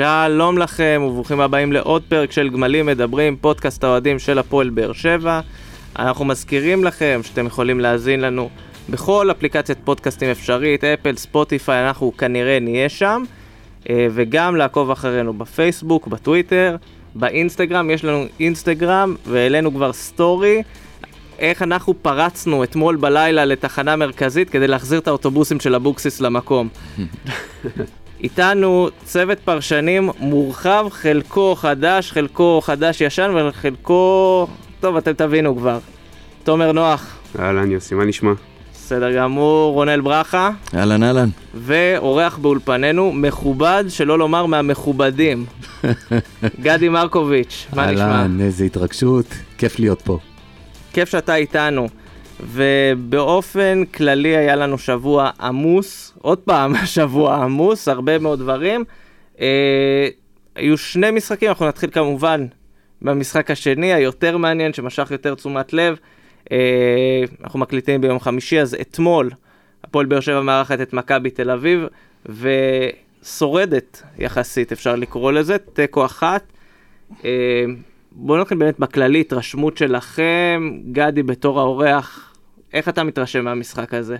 שלום לכם וברוכים הבאים לעוד פרק של גמלים מדברים, פודקאסט האוהדים של הפועל באר שבע. אנחנו מזכירים לכם שאתם יכולים להאזין לנו בכל אפליקציית פודקאסטים אפשרית, אפל, ספוטיפיי, אנחנו כנראה נהיה שם, אה, וגם לעקוב אחרינו בפייסבוק, בטוויטר, באינסטגרם, יש לנו אינסטגרם והעלינו כבר סטורי. איך אנחנו פרצנו אתמול בלילה לתחנה מרכזית כדי להחזיר את האוטובוסים של אבוקסיס למקום. איתנו צוות פרשנים מורחב, חלקו חדש, חלקו חדש ישן וחלקו... טוב, אתם תבינו כבר. תומר נוח. אהלן יוסי, מה נשמע? בסדר גמור, רונל ברכה. אהלן אהלן. ואורח באולפנינו, מכובד, שלא לומר מהמכובדים. גדי מרקוביץ', מה נשמע? אהלן, איזה התרגשות, כיף להיות פה. כיף שאתה איתנו. ובאופן כללי היה לנו שבוע עמוס, עוד פעם שבוע עמוס, הרבה מאוד דברים. אה, היו שני משחקים, אנחנו נתחיל כמובן במשחק השני, היותר מעניין, שמשך יותר תשומת לב. אה, אנחנו מקליטים ביום חמישי, אז אתמול הפועל באר שבע מארחת את מכבי תל אביב, ושורדת יחסית, אפשר לקרוא לזה, תיקו אחת. אה, בואו נתחיל באמת בכללי, התרשמות שלכם, גדי בתור האורח, איך אתה מתרשם מהמשחק הזה?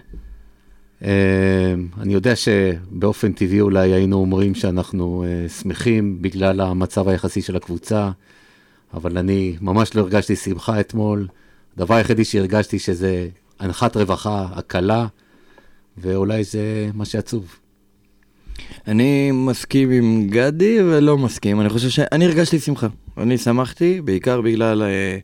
אה, אני יודע שבאופן טבעי אולי היינו אומרים שאנחנו אה, שמחים בגלל המצב היחסי של הקבוצה, אבל אני ממש לא הרגשתי שמחה אתמול. הדבר היחידי שהרגשתי שזה הנחת רווחה, הקלה, ואולי זה מה שעצוב. אני מסכים עם גדי ולא מסכים, אני חושב שאני הרגשתי שמחה. אני שמחתי, בעיקר בגלל, אה,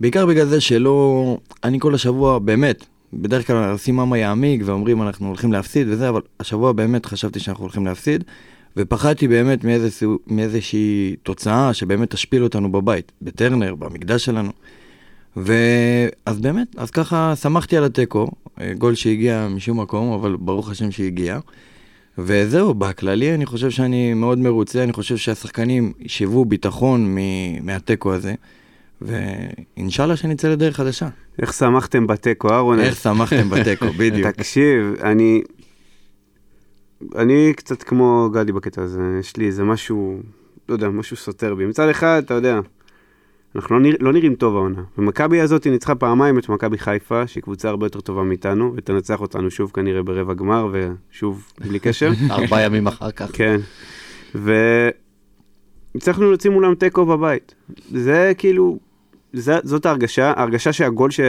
בעיקר בגלל זה שלא, אני כל השבוע, באמת, בדרך כלל עושים מאמה יעמיק ואומרים אנחנו הולכים להפסיד וזה, אבל השבוע באמת חשבתי שאנחנו הולכים להפסיד, ופחדתי באמת מאיזושה, מאיזושהי תוצאה שבאמת תשפיל אותנו בבית, בטרנר, במקדש שלנו. ואז באמת, אז ככה שמחתי על התיקו, אה, גול שהגיע משום מקום, אבל ברוך השם שהגיע. וזהו, בכללי אני חושב שאני מאוד מרוצה, אני חושב שהשחקנים ישבו ביטחון מהתיקו הזה, ואינשאללה שנצא לדרך חדשה. איך שמחתם בתיקו, אהרון? איך שמחתם בתיקו, בדיוק. תקשיב, אני... אני קצת כמו גדי בקטע הזה, יש לי איזה משהו, לא יודע, משהו סותר בי. מצד אחד, אתה יודע, אנחנו לא, נרא, לא נראים טוב העונה. ומכבי הזאת ניצחה פעמיים את מכבי חיפה, שהיא קבוצה הרבה יותר טובה מאיתנו, ותנצח אותנו שוב כנראה ברבע גמר, ושוב בלי קשר. ארבעה ימים אחר כך. כן. והצלחנו להוציא מולם תיקו בבית. זה כאילו, זה, זאת ההרגשה, ההרגשה שהגול ש...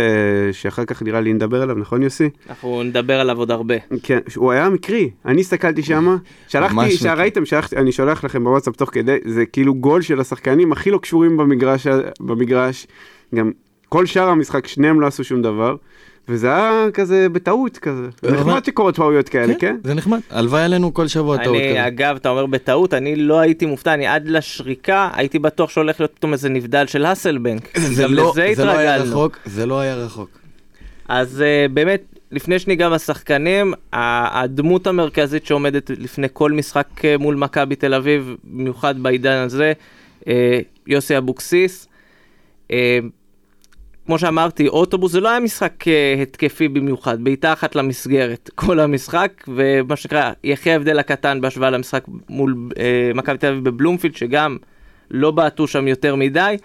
שאחר כך נראה לי נדבר עליו, נכון יוסי? אנחנו נדבר עליו עוד הרבה. כן, הוא היה מקרי, אני הסתכלתי שם, שלחתי, שראיתם, שלחתי, אני שולח לכם בוואטסאפ תוך כדי, זה כאילו גול של השחקנים הכי לא קשורים במגרש, במגרש, גם כל שאר המשחק, שניהם לא עשו שום דבר. וזה היה כזה בטעות כזה. זה נחמד שקורות טעויות כאלה, כן? זה נחמד. הלוואי עלינו כל שבוע טעות כזה. אני, אגב, אתה אומר בטעות, אני לא הייתי מופתע, אני עד לשריקה הייתי בטוח שהולך להיות פתאום איזה נבדל של האסלבנק. גם לא- לזה התרגלנו. זה לא היה רחוק. אז אה, באמת, לפני שניגע בשחקנים, הדמות המרכזית שעומדת לפני כל משחק אה, מול מכבי תל אביב, במיוחד בעידן הזה, אה, יוסי אבוקסיס. כמו שאמרתי, אוטובוס זה לא היה משחק uh, התקפי במיוחד, בעיטה אחת למסגרת כל המשחק, ומה שנקרא, יחי ההבדל הקטן בהשוואה למשחק מול אה, מכבי תל אביב בבלומפילד, שגם לא בעטו שם יותר מדי.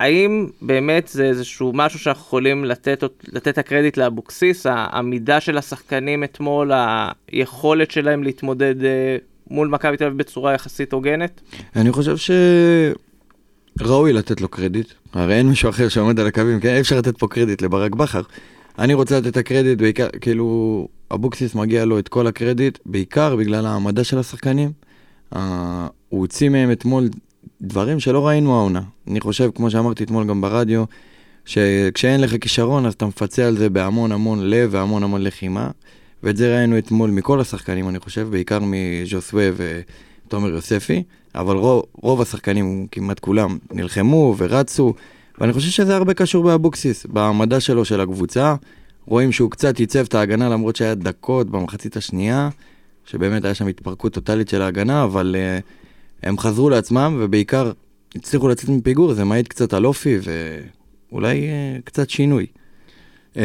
האם באמת זה איזשהו משהו שאנחנו יכולים לתת, לתת הקרדיט לאבוקסיס, העמידה של השחקנים אתמול, היכולת שלהם להתמודד אה, מול מכבי תל אביב בצורה יחסית הוגנת? אני חושב ש... ראוי לתת לו קרדיט, הרי אין מישהו אחר שעומד על הקווים, כן? אי אפשר לתת פה קרדיט לברק בכר. אני רוצה לתת את הקרדיט, בעיקר, כאילו, אבוקסיס מגיע לו את כל הקרדיט, בעיקר בגלל העמדה של השחקנים. Uh, הוא הוציא מהם אתמול דברים שלא ראינו העונה. אני חושב, כמו שאמרתי אתמול גם ברדיו, שכשאין לך כישרון אז אתה מפצה על זה בהמון המון לב והמון המון לחימה. ואת זה ראינו אתמול מכל השחקנים, אני חושב, בעיקר מז'וסווה ותומר יוספי. אבל רוב, רוב השחקנים, כמעט כולם, נלחמו ורצו, ואני חושב שזה הרבה קשור באבוקסיס, בהעמדה שלו של הקבוצה. רואים שהוא קצת ייצב את ההגנה למרות שהיה דקות במחצית השנייה, שבאמת היה שם התפרקות טוטאלית של ההגנה, אבל uh, הם חזרו לעצמם ובעיקר הצליחו לצאת מפיגור, זה מעיד קצת על אופי ואולי uh, קצת שינוי. Uh,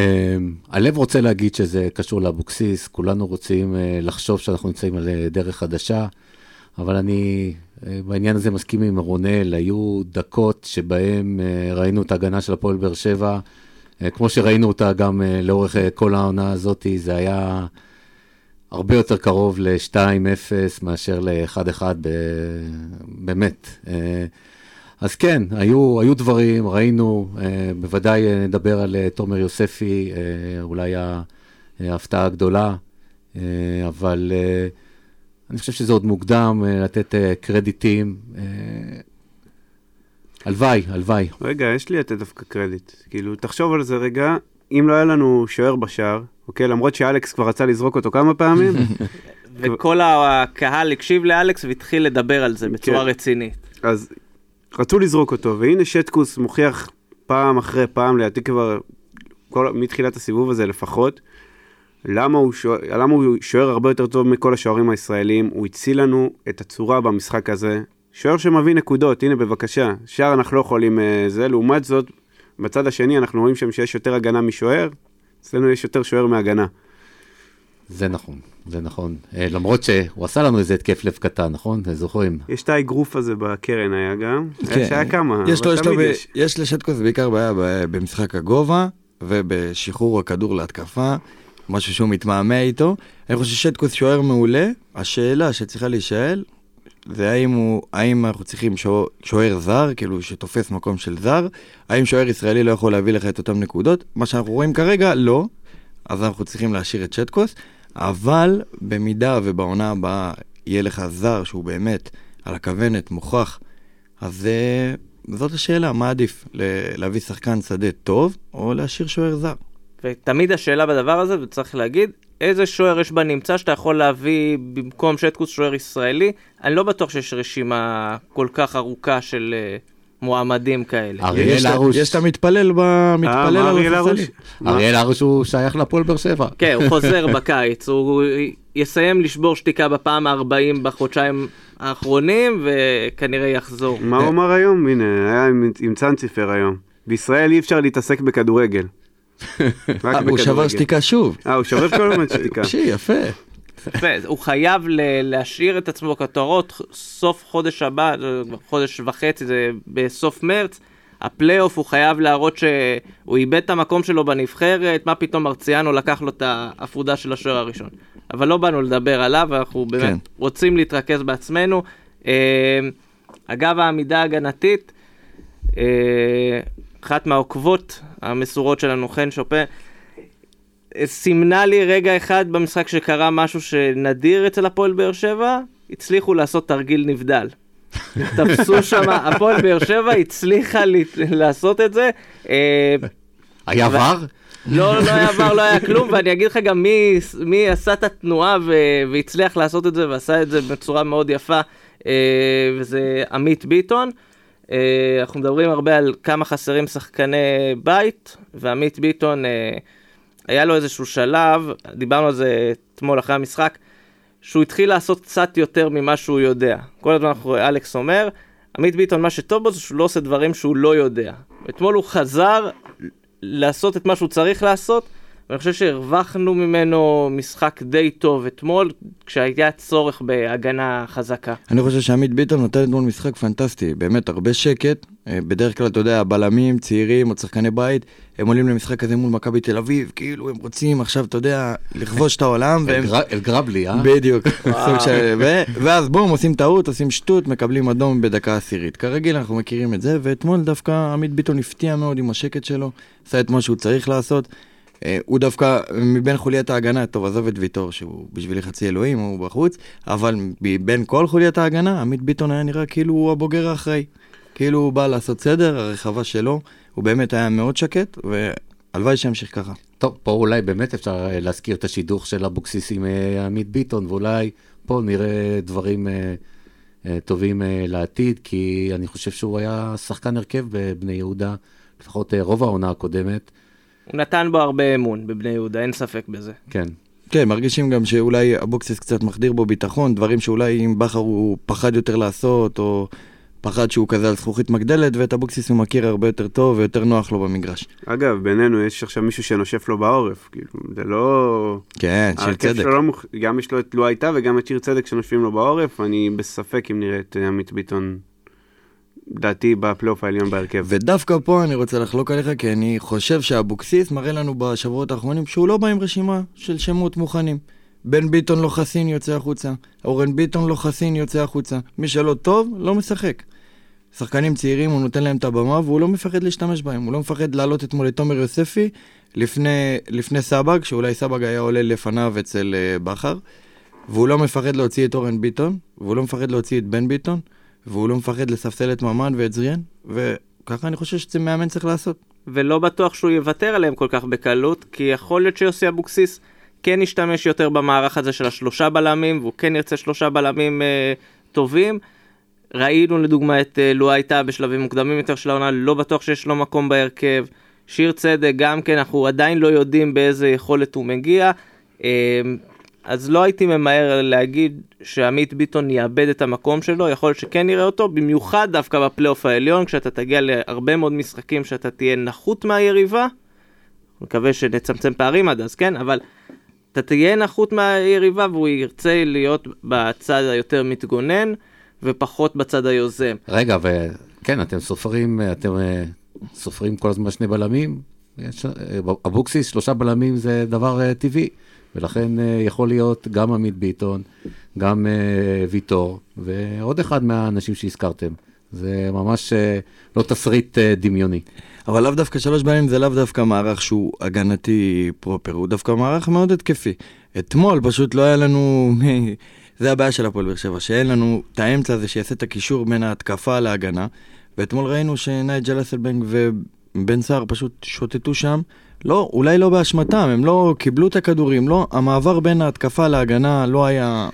הלב רוצה להגיד שזה קשור לאבוקסיס, כולנו רוצים uh, לחשוב שאנחנו נמצאים על דרך חדשה. אבל אני בעניין הזה מסכים עם רונל, היו דקות שבהם ראינו את ההגנה של הפועל באר שבע, כמו שראינו אותה גם לאורך כל העונה הזאת, זה היה הרבה יותר קרוב ל-2-0 מאשר ל-1-1, באמת. אז כן, היו, היו דברים, ראינו, אה, בוודאי אה, נדבר על אה, תומר יוספי, אה, אולי ההפתעה הגדולה, אה, אבל אה, אני חושב שזה עוד מוקדם אה, לתת אה, קרדיטים. אה, הלוואי, הלוואי. רגע, יש לי לתת דווקא קרדיט. כאילו, תחשוב על זה רגע, אם לא היה לנו שוער בשער, אוקיי? למרות שאלכס כבר רצה לזרוק אותו כמה פעמים. וכל הקהל הקשיב לאלכס והתחיל לדבר על זה בצורה כן. רצינית. אז רצו לזרוק אותו, והנה שטקוס מוכיח פעם אחרי פעם, לדעתי כבר כל, מתחילת הסיבוב הזה לפחות, למה הוא, שוער, למה הוא שוער הרבה יותר טוב מכל השוערים הישראלים, הוא הציל לנו את הצורה במשחק הזה. שוער שמביא נקודות, הנה בבקשה, שער אנחנו לא יכולים אה, זה, לעומת זאת, בצד השני אנחנו רואים שם שיש יותר הגנה משוער, אצלנו יש יותר שוער מהגנה. זה נכון, זה נכון. אה, למרות שהוא עשה לנו איזה התקף לב קטן, נכון? אתם זוכרים? יש את האגרוף הזה בקרן היה גם. כן. שהיה כמה, יש לו, יש לו, יש. יש לשטקוס בעיקר בעיה במשחק הגובה ובשחרור הכדור להתקפה, משהו שהוא מתמהמה איתו. אני חושב ששטקוס שוער מעולה, השאלה שצריכה להישאל, זה האם, הוא, האם אנחנו צריכים שוער זר, כאילו שתופס מקום של זר, האם שוער ישראלי לא יכול להביא לך את אותן נקודות? מה שאנחנו רואים כרגע, לא. אז אנחנו צריכים להשאיר את שטקוס. אבל במידה ובעונה הבאה יהיה לך זר שהוא באמת על הכוונת, מוכח, אז uh, זאת השאלה, מה עדיף? להביא שחקן שדה טוב או להשאיר שוער זר? ותמיד השאלה בדבר הזה, וצריך להגיד, איזה שוער יש בנמצא שאתה יכול להביא במקום שטקוס שוער ישראלי? אני לא בטוח שיש רשימה כל כך ארוכה של... Uh, מועמדים כאלה. אריאל הרוש. יש את המתפלל במתפלל על הספסלים. אריאל הרוש הוא שייך לפועל באר שבע. כן, הוא חוזר בקיץ, הוא יסיים לשבור שתיקה בפעם ה-40 בחודשיים האחרונים, וכנראה יחזור. מה הוא אמר היום? הנה, היה עם צאנציפר היום. בישראל אי אפשר להתעסק בכדורגל. הוא שבר שתיקה שוב. אה, הוא שובר כל הזמן שתיקה. יפה. הוא חייב להשאיר את עצמו כותרות סוף חודש הבא, חודש וחצי, זה בסוף מרץ. הפלייאוף הוא חייב להראות שהוא איבד את המקום שלו בנבחרת, מה פתאום מרציאנו לקח לו את ההפרודה של השוער הראשון. אבל לא באנו לדבר עליו, אנחנו באמת כן. רוצים להתרכז בעצמנו. אה, אגב העמידה ההגנתית, אה, אחת מהעוקבות המסורות שלנו, חן שופן, סימנה לי רגע אחד במשחק שקרה משהו שנדיר אצל הפועל באר שבע, הצליחו לעשות תרגיל נבדל. תפסו שם, הפועל באר שבע הצליחה לעשות את זה. אה, היה ור? לא, לא היה ור, לא היה כלום, ואני אגיד לך גם מי, מי עשה את התנועה ו, והצליח לעשות את זה, ועשה את זה בצורה מאוד יפה, אה, וזה עמית ביטון. אה, אנחנו מדברים הרבה על כמה חסרים שחקני בית, ועמית ביטון... היה לו איזשהו שלב, דיברנו על זה אתמול אחרי המשחק, שהוא התחיל לעשות קצת יותר ממה שהוא יודע. כל הזמן אלכס אומר, עמית ביטון, מה שטוב בו זה שהוא לא עושה דברים שהוא לא יודע. אתמול הוא חזר לעשות את מה שהוא צריך לעשות, ואני חושב שהרווחנו ממנו משחק די טוב אתמול, כשהיה צורך בהגנה חזקה. אני חושב שעמית ביטון נותן אתמול משחק פנטסטי, באמת הרבה שקט. אה, בדרך כלל, אתה יודע, בלמים, צעירים או צחקני בית, הם עולים למשחק הזה מול מכבי תל אביב, כאילו הם רוצים עכשיו, אתה יודע, לכבוש את העולם. אל גרבלי, אה? בדיוק. ואז בואו, עושים טעות, עושים שטות, מקבלים אדום בדקה עשירית. כרגיל אנחנו מכירים את זה, ואתמול דווקא עמית ביטון הפתיע מאוד עם השקט שלו, עשה את מה שהוא צריך לעשות. אה, הוא דווקא מבין חוליית ההגנה, טוב עזוב את ויטור שהוא בשבילי חצי אלוהים, הוא בחוץ, אבל מבין כל חוליית ההגנה, עמית ביטון היה נראה כאילו הוא הבוגר האחראי. כאילו הוא בא לעשות סדר, הרחבה שלו, הוא באמת היה מאוד שקט, והלוואי שימשיך ככה. טוב, פה אולי באמת אפשר אה, להזכיר את השידוך של אבוקסיס עם אה, עמית ביטון, ואולי פה נראה דברים טובים לעתיד, כי אני חושב שהוא היה שחקן הרכב בבני יהודה, לפחות רוב העונה הקודמת. הוא נתן בו הרבה אמון בבני יהודה, אין ספק בזה. כן. כן, מרגישים גם שאולי אבוקסיס קצת מחדיר בו ביטחון, דברים שאולי אם בכר הוא פחד יותר לעשות, או פחד שהוא כזה על זכוכית מגדלת, ואת אבוקסיס הוא מכיר הרבה יותר טוב ויותר נוח לו במגרש. אגב, בינינו יש עכשיו מישהו שנושף לו בעורף, כאילו, זה לא... כן, שיר צדק. לא מוכ... גם יש לו את לו הייתה וגם את שיר צדק שנושפים לו בעורף, אני בספק אם נראה את עמית ביטון, דעתי, בפלייאוף העליון בהרכב. ודווקא פה אני רוצה לחלוק עליך, כי אני חושב שאבוקסיס מראה לנו בשבועות האחרונים שהוא לא בא עם רשימה של שמות מוכנים. בן ביטון לא חסין יוצא החוצה, אורן ביטון לא חסין יוצא החוצה. מי שלא טוב, לא משחק. שחקנים צעירים, הוא נותן להם את הבמה והוא לא מפחד להשתמש בהם. הוא לא מפחד לעלות אתמול את תומר יוספי לפני, לפני סבג, שאולי סבג היה עולה לפניו אצל uh, בכר. והוא לא מפחד להוציא את אורן ביטון, והוא לא מפחד להוציא את בן ביטון, והוא לא מפחד לספסל את ממן ואת זריאן, וככה אני חושב שזה מאמן צריך לעשות. ולא בטוח שהוא יוותר עליהם כל כך בקלות, כי יכול להיות שיוסי אבוקסיס כן ישתמש יותר במערך הזה של השלושה בלמים, והוא כן ירצה שלושה בלמים אה, טובים. ראינו לדוגמה את אה, לו הייתה בשלבים מוקדמים יותר של העונה, לא בטוח שיש לו מקום בהרכב. שיר צדק גם כן, אנחנו עדיין לא יודעים באיזה יכולת הוא מגיע. אה, אז לא הייתי ממהר להגיד שעמית ביטון יאבד את המקום שלו, יכול להיות שכן נראה אותו, במיוחד דווקא בפלייאוף העליון, כשאתה תגיע להרבה מאוד משחקים שאתה תהיה נחות מהיריבה. מקווה שנצמצם פערים עד אז, כן? אבל אתה תהיה נחות מהיריבה והוא ירצה להיות בצד היותר מתגונן ופחות בצד היוזם. רגע, וכן, אתם סופרים, אתם אה, סופרים כל הזמן שני בלמים? אה, אבוקסיס, שלושה בלמים זה דבר אה, טבעי, ולכן יכול להיות גם עמית ביטון, גם ויטור, ועוד אחד מהאנשים שהזכרתם. זה ממש לא תסריט דמיוני. אבל לאו דווקא שלוש בלמים זה לאו דווקא מערך שהוא הגנתי פרופר, הוא דווקא מערך מאוד התקפי. אתמול פשוט לא היה לנו, זה הבעיה של הפועל באר שבע, שאין לנו את האמצע הזה שיעשה את הקישור בין ההתקפה להגנה, ואתמול ראינו שנייג'ל אסלבנג ובן סער פשוט שוטטו שם, לא, אולי לא באשמתם, הם לא קיבלו את הכדורים, לא, המעבר בין ההתקפה להגנה לא היה...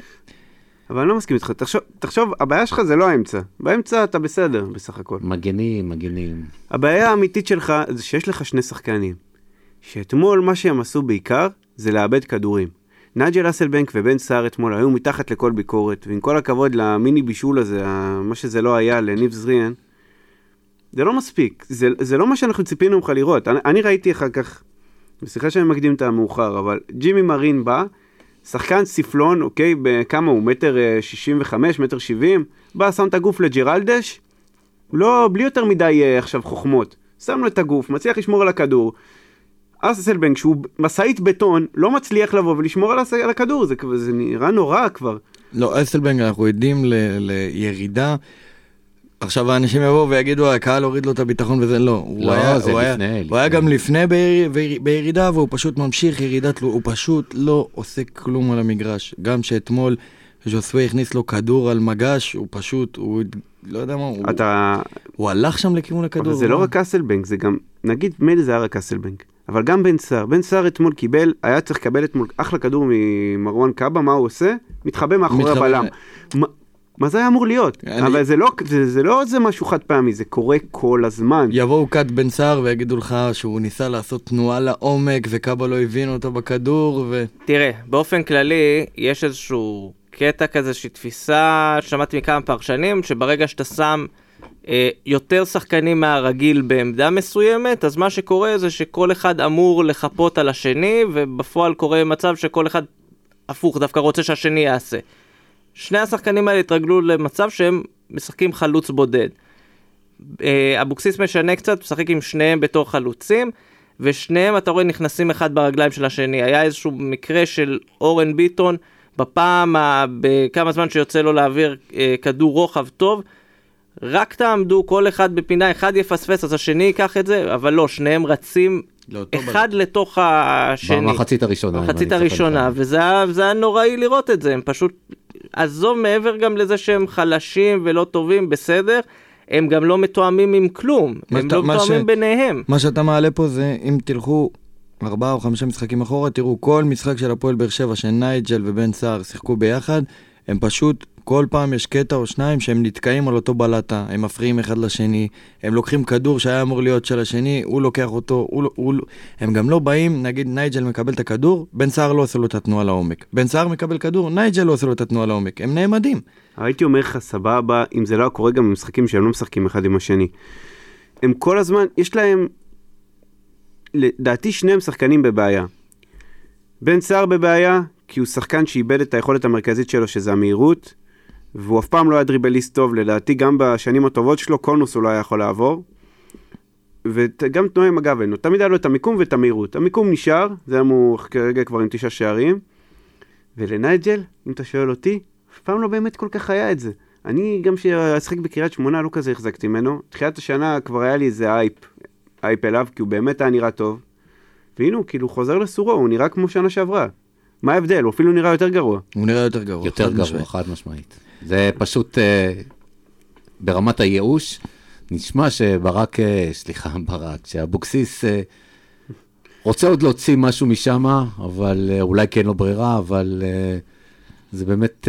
אבל אני לא מסכים איתך, תחשוב, תחשוב, הבעיה שלך זה לא האמצע, באמצע אתה בסדר בסך הכל. מגנים, מגנים. הבעיה האמיתית שלך זה שיש לך שני שחקנים, שאתמול מה שהם עשו בעיקר זה לאבד כדורים. נג'ל אסלבנק ובן סער אתמול היו מתחת לכל ביקורת, ועם כל הכבוד למיני בישול הזה, מה שזה לא היה לניב זריאן, זה לא מספיק, זה, זה לא מה שאנחנו ציפינו ממך לראות. אני, אני ראיתי אחר כך, סליחה שאני מקדים את המאוחר, אבל ג'ימי מרין בא, שחקן ספלון, אוקיי, בכמה הוא? מטר אה, שישים וחמש, מטר שבעים? בא, שם את הגוף לג'ירלדש, לא, בלי יותר מדי אה, עכשיו חוכמות. שם לו את הגוף, מצליח לשמור על הכדור. אסלבנק, שהוא משאית בטון, לא מצליח לבוא ולשמור על, על הכדור, זה, זה נראה נורא כבר. לא, אסלבנק, אנחנו עדים ל, לירידה. עכשיו האנשים יבואו ויגידו, הקהל הוריד לו את הביטחון וזה, לא. לא, היה, זה הוא לפני. היה, הוא היה גם לפני ביר, בירידה, והוא פשוט ממשיך ירידה, הוא פשוט לא עושה כלום על המגרש. גם שאתמול ז'וסווה הכניס לו כדור על מגש, הוא פשוט, הוא לא יודע מה, אתה... הוא, הוא הלך שם לכיוון הכדור. אבל זה לא רק אסלבנק, זה גם, נגיד מילא זה היה רק אסלבנק. אבל גם בן סער, בן סער אתמול קיבל, היה צריך לקבל אתמול אחלה כדור ממרואן קאבה, מה הוא עושה? מתחבא מאחורי הבלם. מה זה היה אמור להיות? אני... אבל זה לא, זה, זה לא איזה משהו חד פעמי, זה קורה כל הזמן. יבואו כת בן סער ויגידו לך שהוא ניסה לעשות תנועה לעומק וקאבה לא הבין אותו בכדור ו... תראה, באופן כללי, יש איזשהו קטע כזה, איזושהי תפיסה, שמעתי מכמה פרשנים, שברגע שאתה שם אה, יותר שחקנים מהרגיל בעמדה מסוימת, אז מה שקורה זה שכל אחד אמור לחפות על השני, ובפועל קורה מצב שכל אחד הפוך, דווקא רוצה שהשני יעשה. שני השחקנים האלה התרגלו למצב שהם משחקים חלוץ בודד. אה, אבוקסיס משנה קצת, משחק עם שניהם בתור חלוצים, ושניהם אתה רואה נכנסים אחד ברגליים של השני. היה איזשהו מקרה של אורן ביטון, בפעם, בכמה זמן שיוצא לו להעביר אה, כדור רוחב טוב, רק תעמדו כל אחד בפינה, אחד יפספס אז השני ייקח את זה, אבל לא, שניהם רצים אחד בל... לתוך השני. במחצית הראשונה. במחצית הראשונה, וזה היה נוראי לראות את זה, הם פשוט, עזוב מעבר גם לזה שהם חלשים ולא טובים, בסדר. הם גם לא מתואמים עם כלום, הם לא מתואמים ש... ביניהם. מה שאתה מעלה פה זה, אם תלכו ארבעה או חמישה משחקים אחורה, תראו כל משחק של הפועל באר שבע, שנייג'ל ובן סער שיחקו ביחד, הם פשוט כל פעם יש קטע או שניים שהם נתקעים על אותו בלטה, הם מפריעים אחד לשני, הם לוקחים כדור שהיה אמור להיות של השני, הוא לוקח אותו, הוא, לא- הוא, לא- הם גם לא באים, נגיד נייג'ל מקבל את הכדור, בן סער לא עושה לו את התנועה לעומק. בן סער מקבל כדור, נייג'ל לא עושה לו את התנועה לעומק. הם נעמדים. הייתי אומר לך, סבבה, אם זה לא קורה גם במשחקים שהם לא משחקים אחד עם השני. הם כל הזמן, יש להם, לדעתי שניהם שחקנים בבעיה. בן סער בבעיה, כי הוא שחקן שאיבד את היכולת המרכזית שלו, שזה המהירות, והוא אף פעם לא היה דריבליסט טוב, לדעתי גם בשנים הטובות שלו, קונוס הוא לא היה יכול לעבור. וגם תנועה עם הגב אין תמיד היה לו את המיקום ואת המהירות. המיקום נשאר, זה הוא כרגע כבר עם תשעה שערים. ולנייג'ל, אם אתה שואל אותי, אף פעם לא באמת כל כך היה את זה. אני גם כשאשחק בקריית שמונה לא כזה החזקתי ממנו. תחילת השנה כבר היה לי איזה אייפ, אייפ אליו, כי הוא באמת היה נראה טוב. והנה הוא כאילו חוזר לסורו, הוא נראה כמו שנה שעברה. מה ההבדל? הוא אפילו נראה יותר גרוע. הוא נראה יותר גרוע. יותר גרוע, משמעית. חד משמעית. זה פשוט אה, ברמת הייאוש. נשמע שברק, אה, סליחה, ברק, שאבוקסיס אה, רוצה עוד להוציא משהו משם, אבל אולי כן לא ברירה, אבל זה באמת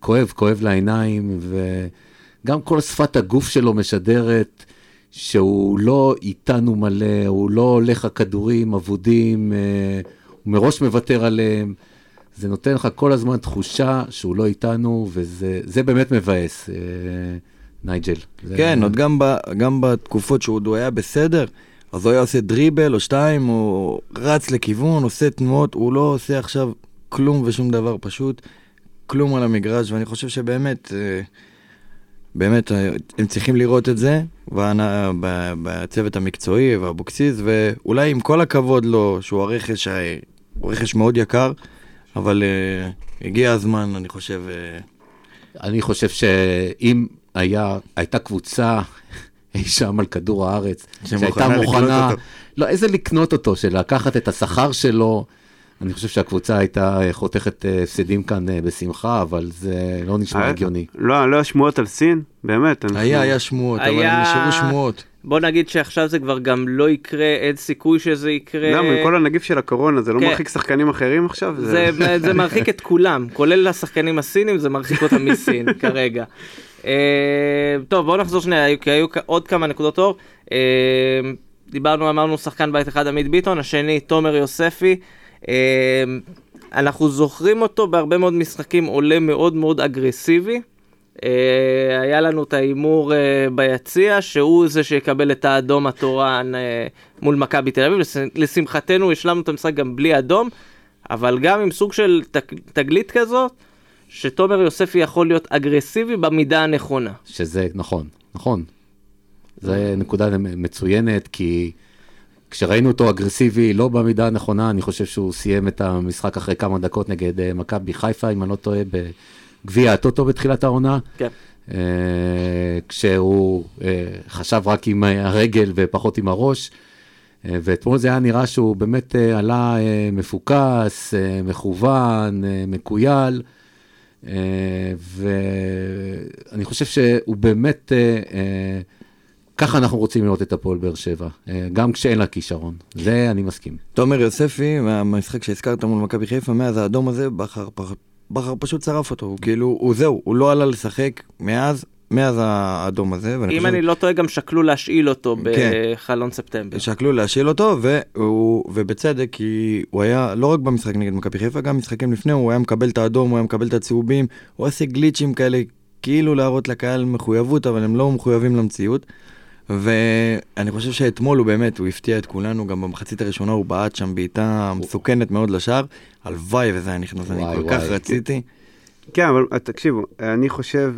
כואב, כואב לעיניים, וגם כל שפת הגוף שלו משדרת שהוא לא איתנו מלא, הוא לא הולך הכדורים אבודים, הוא מראש מוותר עליהם. זה נותן לך כל הזמן תחושה שהוא לא איתנו, וזה באמת מבאס, אה, נייג'ל. כן, זה... עוד גם, ב, גם בתקופות שהוא עוד היה בסדר, אז הוא היה עושה דריבל או שתיים, הוא רץ לכיוון, עושה תנועות, הוא לא עושה עכשיו כלום ושום דבר, פשוט כלום על המגרש, ואני חושב שבאמת, אה, באמת, אה, הם צריכים לראות את זה בצוות המקצועי ואבוקסיס, ואולי עם כל הכבוד לו, שהוא הרכש, הוא רכש מאוד יקר, אבל uh, הגיע הזמן, אני חושב... Uh... אני חושב שאם היה, הייתה קבוצה אי שם על כדור הארץ, שהייתה מוכנה, לא, איזה לקנות אותו, של לקחת את השכר שלו, אני חושב שהקבוצה הייתה חותכת הפסדים כאן בשמחה, אבל זה לא נשמע הגיוני. לא, לא שמועות על סין, באמת. היה, היה שמועות, אבל נשארו שמועות. בוא נגיד שעכשיו זה כבר גם לא יקרה, אין סיכוי שזה יקרה. למה, עם כל הנגיף של הקורונה, זה לא כן. מרחיק שחקנים אחרים עכשיו? זה, זה... זה מרחיק את כולם, כולל השחקנים הסינים, זה מרחיק אותם מסין כרגע. Uh, טוב, בואו נחזור שנייה, כי היו עוד כמה נקודות אור. Uh, דיברנו, אמרנו שחקן בית אחד עמית ביטון, השני תומר יוספי. Uh, אנחנו זוכרים אותו בהרבה מאוד משחקים עולה מאוד מאוד אגרסיבי. אה, היה לנו את ההימור אה, ביציע, שהוא זה שיקבל את האדום התורן אה, מול מכבי תל אביב. לשמחתנו השלמנו את המשחק גם בלי אדום, אבל גם עם סוג של תגלית כזאת, שתומר יוספי יכול להיות אגרסיבי במידה הנכונה. שזה נכון, נכון. זו נקודה מצוינת, כי כשראינו אותו אגרסיבי לא במידה הנכונה, אני חושב שהוא סיים את המשחק אחרי כמה דקות נגד מכבי חיפה, אם אני לא טועה, גביע הטוטו בתחילת העונה. כן. Uh, כשהוא uh, חשב רק עם הרגל ופחות עם הראש. Uh, ואתמול זה היה נראה שהוא באמת uh, עלה uh, מפוקס, uh, מכוון, uh, מקוייל. Uh, ואני חושב שהוא באמת, uh, uh, ככה אנחנו רוצים לראות את הפועל באר שבע, uh, גם כשאין לה כישרון. זה אני מסכים. תומר יוספי, מהמשחק שהזכרת מול מכבי חיפה, מאז האדום הזה, בחר בכר פשוט שרף אותו, הוא כאילו, הוא זהו, הוא לא עלה לשחק מאז, מאז האדום הזה. אם חושב... אני לא טועה, גם שקלו להשאיל אותו כן. בחלון ספטמבר. שקלו להשאיל אותו, והוא, ובצדק, כי הוא היה, לא רק במשחק נגד מכבי חיפה, גם משחקים לפני, הוא היה מקבל את האדום, הוא היה מקבל את הצהובים, הוא עושה גליצ'ים כאלה, כאילו להראות לקהל מחויבות, אבל הם לא מחויבים למציאות. ואני חושב שאתמול הוא באמת, הוא הפתיע את כולנו, גם במחצית הראשונה הוא בעט שם בעיטה מסוכנת מאוד לשער. הלוואי וזה היה נכנס, אני כל כך רציתי. כן, אבל תקשיבו, אני חושב,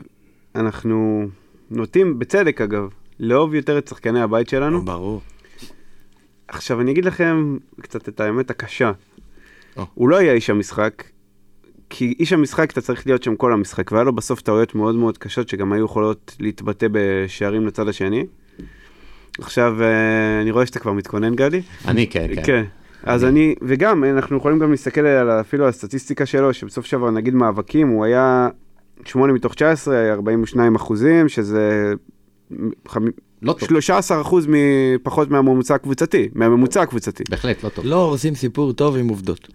אנחנו נוטים, בצדק אגב, לאהוב יותר את שחקני הבית שלנו. ברור. עכשיו אני אגיד לכם קצת את האמת הקשה. הוא לא היה איש המשחק, כי איש המשחק אתה צריך להיות שם כל המשחק, והיה לו בסוף טעויות מאוד מאוד קשות שגם היו יכולות להתבטא בשערים לצד השני. עכשיו, אה, אני רואה שאתה כבר מתכונן, גדי. אני, כן, כן. כן. אז אני, וגם, אנחנו יכולים גם להסתכל על אפילו על הסטטיסטיקה שלו, שבסוף שעבר, נגיד מאבקים, הוא היה 8 מתוך 19, 42 אחוזים, שזה לא טוב. 13 אחוז פחות מהממוצע הקבוצתי, מהממוצע הקבוצתי. בהחלט לא טוב. לא הורסים סיפור טוב עם עובדות.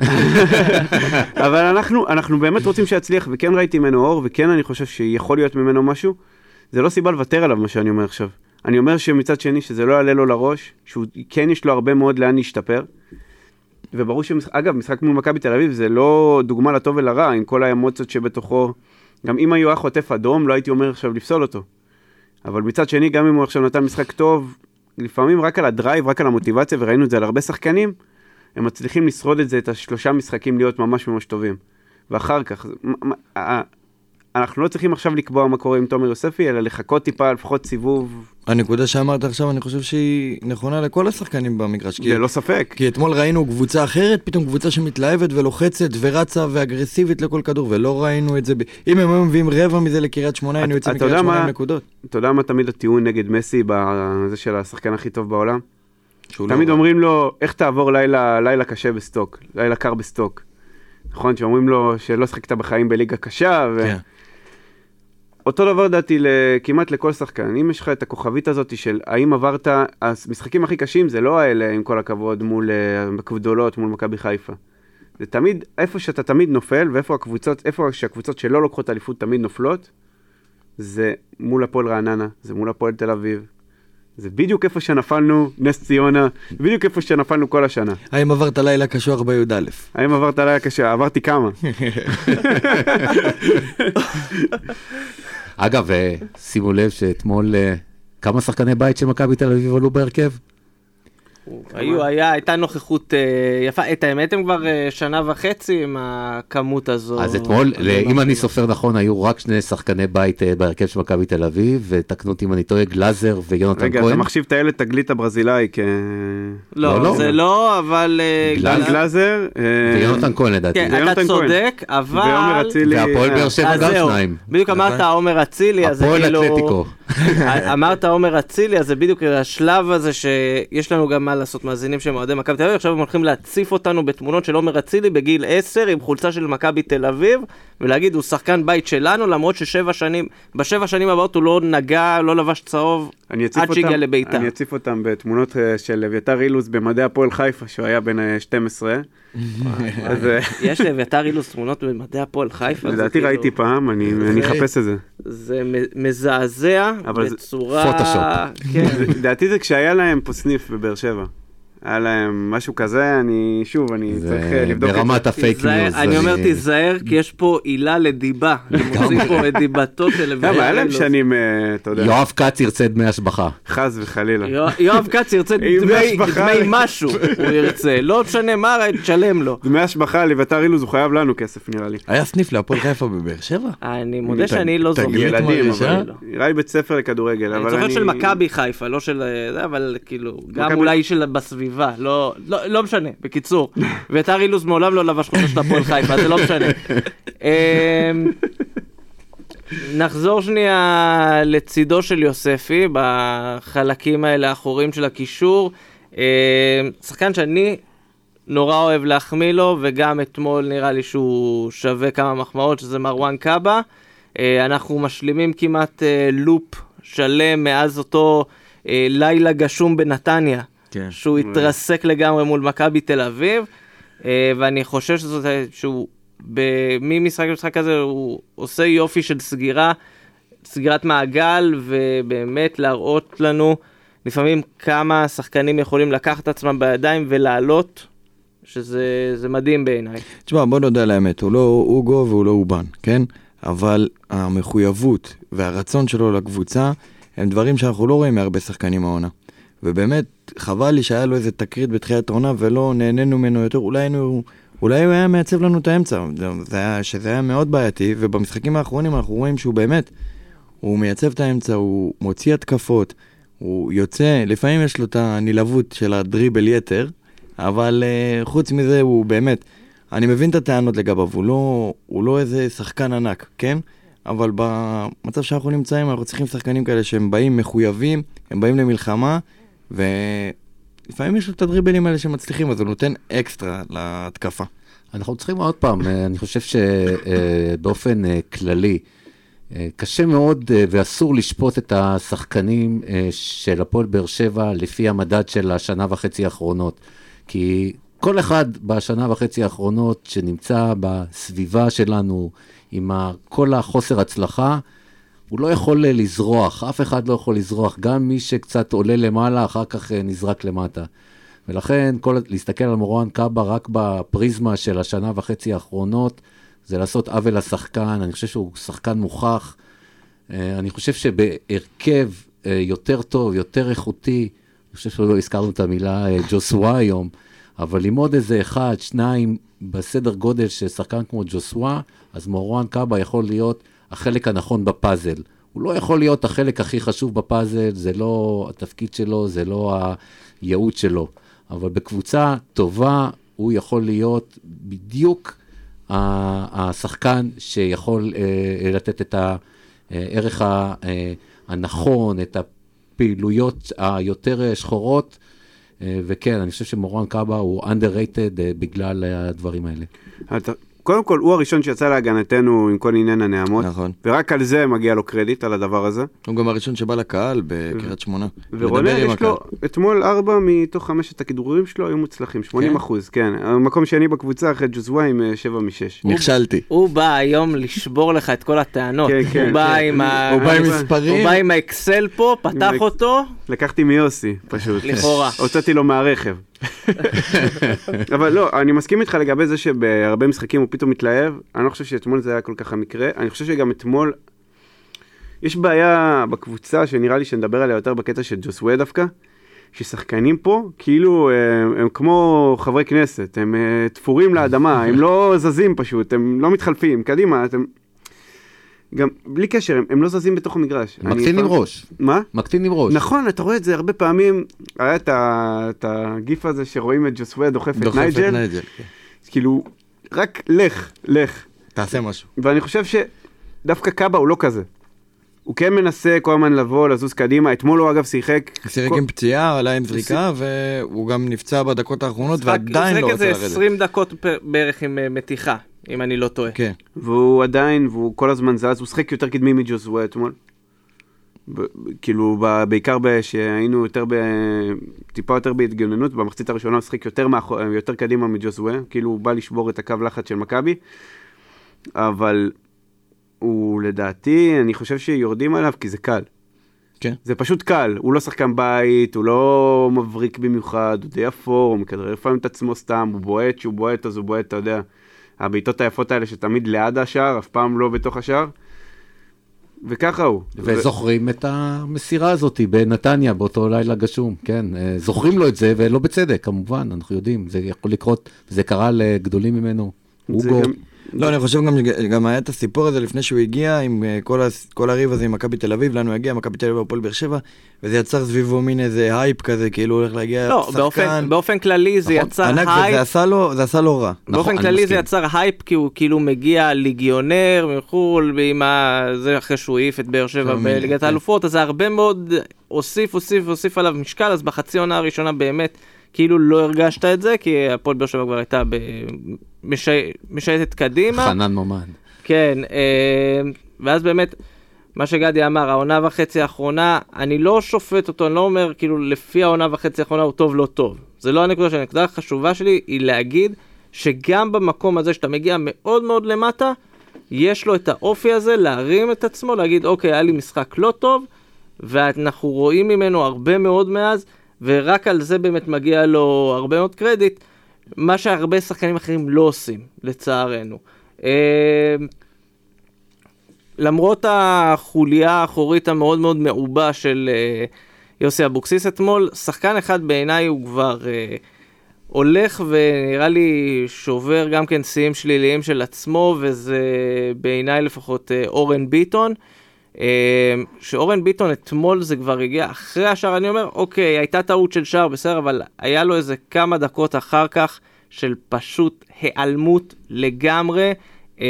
אבל אנחנו, אנחנו באמת רוצים שיצליח, וכן ראיתי ממנו אור, וכן אני חושב שיכול להיות ממנו משהו. זה לא סיבה לוותר עליו, מה שאני אומר עכשיו. אני אומר שמצד שני, שזה לא יעלה לו לראש, שהוא כן יש לו הרבה מאוד לאן להשתפר. וברור שמשחק, אגב, משחק מול מכבי תל אביב זה לא דוגמה לטוב ולרע, עם כל האמוציות שבתוכו. גם אם היה חוטף אדום, לא הייתי אומר עכשיו לפסול אותו. אבל מצד שני, גם אם הוא עכשיו נתן משחק טוב, לפעמים רק על הדרייב, רק על המוטיבציה, וראינו את זה על הרבה שחקנים, הם מצליחים לשרוד את זה, את השלושה משחקים להיות ממש ממש טובים. ואחר כך, אנחנו לא צריכים עכשיו לקבוע מה קורה עם תומר יוספי, אלא לחכות טיפה, לפחות סיבוב. הנקודה שאמרת עכשיו, אני חושב שהיא נכונה לכל השחקנים במגרש. ללא ספק. כי אתמול ראינו קבוצה אחרת, פתאום קבוצה שמתלהבת ולוחצת ורצה ואגרסיבית לכל כדור, ולא ראינו את זה. ב... אם הם היו מביאים רבע מזה לקריית שמונה, היינו יוצאים מקריית שמונה עם נקודות. אתה יודע מה תמיד הטיעון נגד מסי, בזה של השחקן הכי טוב בעולם? תמיד לא... אומרים לו, איך תעבור לילה, לילה קשה בסטוק, לילה קר בסטוק. נכון, שאומרים לו שלא שחקת בחיים בליגה קשה, ו... כן. אותו דבר דעתי כמעט לכל שחקן, אם יש לך את הכוכבית הזאת של האם עברת, המשחקים הכי קשים זה לא האלה עם כל הכבוד מול הגדולות, אה, מול מכבי חיפה. זה תמיד, איפה שאתה תמיד נופל ואיפה הקבוצות, איפה שהקבוצות שלא לוקחות אליפות תמיד נופלות, זה מול הפועל רעננה, זה מול הפועל תל אביב, זה בדיוק איפה שנפלנו, נס ציונה, בדיוק איפה שנפלנו כל השנה. האם עברת לילה קשוח בי"א? האם עברת לילה קשוח? עברתי כמה. אגב, אה, שימו לב שאתמול אה, כמה שחקני בית של מכבי תל אביב עלו בהרכב? היו, היה, הייתה נוכחות אה, יפה, את האמת הם כבר אה, שנה וחצי עם הכמות הזו. אז אתמול, אם אני סופר נכון, היו רק שני שחקני בית אה, בהרכב של מכבי תל אביב, ותקנו אותי אם אני טועה, גלאזר ויונתן כהן. רגע, אתה מחשיב את הילד תגלית הברזילאי כ... לא, לא, לא, זה לא, אבל... דן גלאזר. ויונתן כהן לדעתי. כן, אתה צודק, אבל... ועומר אצילי. והפועל באר שבע גם שניים. בדיוק אמרת עומר אצילי, אז זה כאילו... הפועל אתלטיקו. אמרת עומר אצילי, אז זה בדיוק השלב הזה שיש לנו גם מה לעשות מאזינים שהם אוהדי מכבי תל אביב, עכשיו הם הולכים להציף אותנו בתמונות של עומר אצילי בגיל 10 עם חולצה של מכבי תל אביב, ולהגיד הוא שחקן בית שלנו, למרות ששבע שנים, בשבע שנים הבאות הוא לא נגע, לא לבש צהוב עד שהגיע לביתר. אני אציף אותם בתמונות אה, של אביתר אילוז במדעי הפועל חיפה, שהוא היה בן 12. אה, יש לאביתר אילוז תמונות במדעי הפועל חיפה? לדעתי כאילו- ראיתי פעם, אני אחפש את זה. זה מזעזע בצורה... פוטושופ. כן. לדעתי זה כשהיה להם פה סניף בבאר שבע. היה להם משהו כזה, אני, שוב, אני צריך אה, לבדוק את זה. ברמת הפייק ניוז. אני אומר, תיזהר, כי יש פה עילה לדיבה. הם מוצאים פה את דיבתו של... גם היה להם שנים, אה, אתה יודע. יואב כץ ירצה דמי השבחה. חס וחלילה. יואב כץ ירצה דמי משהו, הוא ירצה. לא משנה מה, תשלם לו. דמי השבחה, לביתר אילוז, הוא חייב לנו כסף, נראה לי. היה סניף להפועל חיפה בבאר שבע? אני מודה שאני לא זוכר. ילדים, אבל נראה לי בית ספר לכדורגל. אני זוכר של מכבי חיפה, לא של... זה, אבל כאילו, גם אולי של בסביבה. הסביבה, לא, לא, לא משנה, בקיצור. ביתר אילוז מעולם לא לבש חולצה של הפועל חיפה, זה לא משנה. אמ, נחזור שנייה לצידו של יוספי, בחלקים האלה האחוריים של הקישור. אמ, שחקן שאני נורא אוהב להחמיא לו, וגם אתמול נראה לי שהוא שווה כמה מחמאות, שזה מרואן קאבה. אה, אנחנו משלימים כמעט אה, לופ שלם מאז אותו אה, לילה גשום בנתניה, כן. שהוא התרסק לגמרי מול מכבי תל אביב, אה, ואני חושב שזאת, שהוא ממשחק למשחק כזה הוא עושה יופי של סגירה, סגירת מעגל, ובאמת להראות לנו לפעמים כמה שחקנים יכולים לקחת את עצמם בידיים ולעלות. שזה מדהים בעיניי. תשמע, בוא נודה על האמת, הוא לא אוגו והוא לא אובן, כן? אבל המחויבות והרצון שלו לקבוצה הם דברים שאנחנו לא רואים מהרבה שחקנים העונה. ובאמת, חבל לי שהיה לו איזה תקרית בתחילת העונה ולא נהנינו ממנו יותר, אולי היינו... אולי הוא היה מעצב לנו את האמצע, זה היה, שזה היה מאוד בעייתי, ובמשחקים האחרונים אנחנו רואים שהוא באמת, הוא מייצב את האמצע, הוא מוציא התקפות, הוא יוצא, לפעמים יש לו את הנלהבות של הדריבל יתר, אבל uh, חוץ מזה הוא באמת, אני מבין את הטענות לגביו, הוא לא, הוא לא איזה שחקן ענק, כן? אבל במצב שאנחנו נמצאים, אנחנו צריכים שחקנים כאלה שהם באים מחויבים, הם באים למלחמה, ולפעמים יש לו את הדריבלים האלה שמצליחים, אז הוא נותן אקסטרה להתקפה. אנחנו צריכים עוד פעם, אה, אני חושב שבאופן אה, כללי, אה, קשה מאוד ואסור לשפוט את השחקנים של הפועל באר שבע לפי המדד של השנה וחצי האחרונות. כי כל אחד בשנה וחצי האחרונות שנמצא בסביבה שלנו עם כל החוסר הצלחה, הוא לא יכול לזרוח, אף אחד לא יכול לזרוח, גם מי שקצת עולה למעלה, אחר כך נזרק למטה. ולכן, כל, להסתכל על מורן קאבה רק בפריזמה של השנה וחצי האחרונות, זה לעשות עוול לשחקן, אני חושב שהוא שחקן מוכח. אה, אני חושב שבהרכב אה, יותר טוב, יותר איכותי, אני חושב שלא הזכרנו את המילה אה, ג'וסווה היום, אבל עם עוד איזה אחד, שניים, בסדר גודל של שחקן כמו ג'וסווה, אז מורואן קאבה יכול להיות החלק הנכון בפאזל. הוא לא יכול להיות החלק הכי חשוב בפאזל, זה לא התפקיד שלו, זה לא הייעוד שלו. אבל בקבוצה טובה, הוא יכול להיות בדיוק השחקן שיכול אה, לתת את הערך אה, הנכון, את הפעילויות היותר שחורות. אה, וכן, אני חושב שמורן קאבה הוא underrated בגלל הדברים האלה. קודם כל, הוא הראשון שיצא להגנתנו עם כל עניין הנעמות. נכון. ורק על זה מגיע לו קרדיט, על הדבר הזה. הוא גם הראשון שבא לקהל בקריית שמונה. ורונן, יש לו, אתמול ארבע מתוך חמשת הכדרורים שלו היו מוצלחים, 80 כן? אחוז, כן. המקום שני בקבוצה אחרי ג'וזווה עם אה, שבע משש. נכשלתי. הוא בא היום לשבור לך את כל הטענות. כן, כן. הוא בא עם ה... הוא בא עם מספרים. הוא בא עם האקסל פה, פתח אותו. לקחתי מיוסי, פשוט. לכאורה. הוצאתי לו מהרכב. אבל לא, אני מסכים איתך לגבי זה שבהרבה משחקים הוא פתאום מתלהב, אני לא חושב שאתמול זה היה כל כך המקרה, אני חושב שגם אתמול, יש בעיה בקבוצה שנראה לי שנדבר עליה יותר בקטע של ג'וסווה דווקא, ששחקנים פה כאילו הם, הם כמו חברי כנסת, הם אה, תפורים לאדמה, הם לא זזים פשוט, הם לא מתחלפים, קדימה, אתם... גם בלי קשר, הם, הם לא זזים בתוך המגרש. מקטין עם ראש. מה? מקטין עם ראש. נכון, אתה רואה את זה הרבה פעמים, היה את, את הגיף הזה שרואים את ג'וסווה דוחף את נייג'ל. דוחף את נייג'ל, כן. כאילו, רק לך, לך. תעשה משהו. ואני חושב שדווקא קאבה הוא לא כזה. הוא כן מנסה כל הזמן לבוא, לזוז קדימה, אתמול הוא אגב שיחק. שיחק כל... עם פציעה, עלה עם זריקה, והוא גם נפצע בדקות האחרונות, ועדיין לא רוצה לרדת. הוא שיחק איזה 20 דקות בערך עם אה, מתיחה. אם אני לא טועה. כן. והוא עדיין, והוא כל הזמן זז, הוא שחק יותר קדמי מג'וזווה אתמול. כאילו, בעיקר שהיינו יותר, ב, טיפה יותר בהתגוננות, במחצית הראשונה הוא שחק יותר, מאחור, יותר קדימה מג'וזווה, כאילו הוא בא לשבור את הקו לחץ של מכבי, אבל הוא לדעתי, אני חושב שיורדים עליו כי זה קל. כן. זה פשוט קל, הוא לא שחקן בית, הוא לא מבריק במיוחד, הוא די אפור, הוא מכדרר לפעמים את עצמו סתם, הוא בועט, שהוא בועט אז הוא בועט, אתה יודע. הבעיטות היפות האלה שתמיד ליד השער, אף פעם לא בתוך השער. וככה הוא. וזוכרים ו... את המסירה הזאת בנתניה באותו לילה גשום, כן, אה, זוכרים לו את זה ולא בצדק, כמובן, אנחנו יודעים, זה יכול לקרות, זה קרה לגדולים ממנו. אוגו. גם... לא, אני חושב גם, גם היה את הסיפור הזה לפני שהוא הגיע, עם אה, כל, הס, כל הריב הזה עם מכבי תל אביב, לנו הגיע מכבי תל אביב והפועל באר שבע, וזה יצר סביבו מין איזה הייפ כזה, כאילו הולך להגיע לא, שחקן. באופן, באופן כללי זה נכון, יצר ענק, הייפ. זה עשה לו, זה עשה לו רע. באופן נכון, כללי זה יצר הייפ, כי הוא כאילו מגיע ליגיונר מחו"ל, ועם ה... זה אחרי שהוא העיף את באר שבע בליגת כן. האלופות, אז זה הרבה מאוד הוסיף, הוסיף, הוסיף עליו משקל, אז בחצי עונה הראשונה באמת. כאילו לא הרגשת את זה, כי הפועל באר שבע כבר הייתה משייטת קדימה. חנן ממן. כן, אה, ואז באמת, מה שגדי אמר, העונה וחצי האחרונה, אני לא שופט אותו, אני לא אומר כאילו לפי העונה וחצי האחרונה הוא טוב לא טוב. זה לא הנקודה שלי, הנקודה החשובה שלי היא להגיד שגם במקום הזה שאתה מגיע מאוד מאוד למטה, יש לו את האופי הזה להרים את עצמו, להגיד אוקיי, היה לי משחק לא טוב, ואנחנו רואים ממנו הרבה מאוד מאז. ורק על זה באמת מגיע לו הרבה מאוד קרדיט, מה שהרבה שחקנים אחרים לא עושים, לצערנו. אה, למרות החוליה האחורית המאוד מאוד מעובה של אה, יוסי אבוקסיס אתמול, שחקן אחד בעיניי הוא כבר אה, הולך ונראה לי שובר גם כן שיאים שליליים של עצמו, וזה בעיניי לפחות אורן ביטון. אמ, שאורן ביטון אתמול זה כבר הגיע אחרי השער, אני אומר, אוקיי, הייתה טעות של שער, בסדר, אבל היה לו איזה כמה דקות אחר כך של פשוט היעלמות לגמרי. אמ,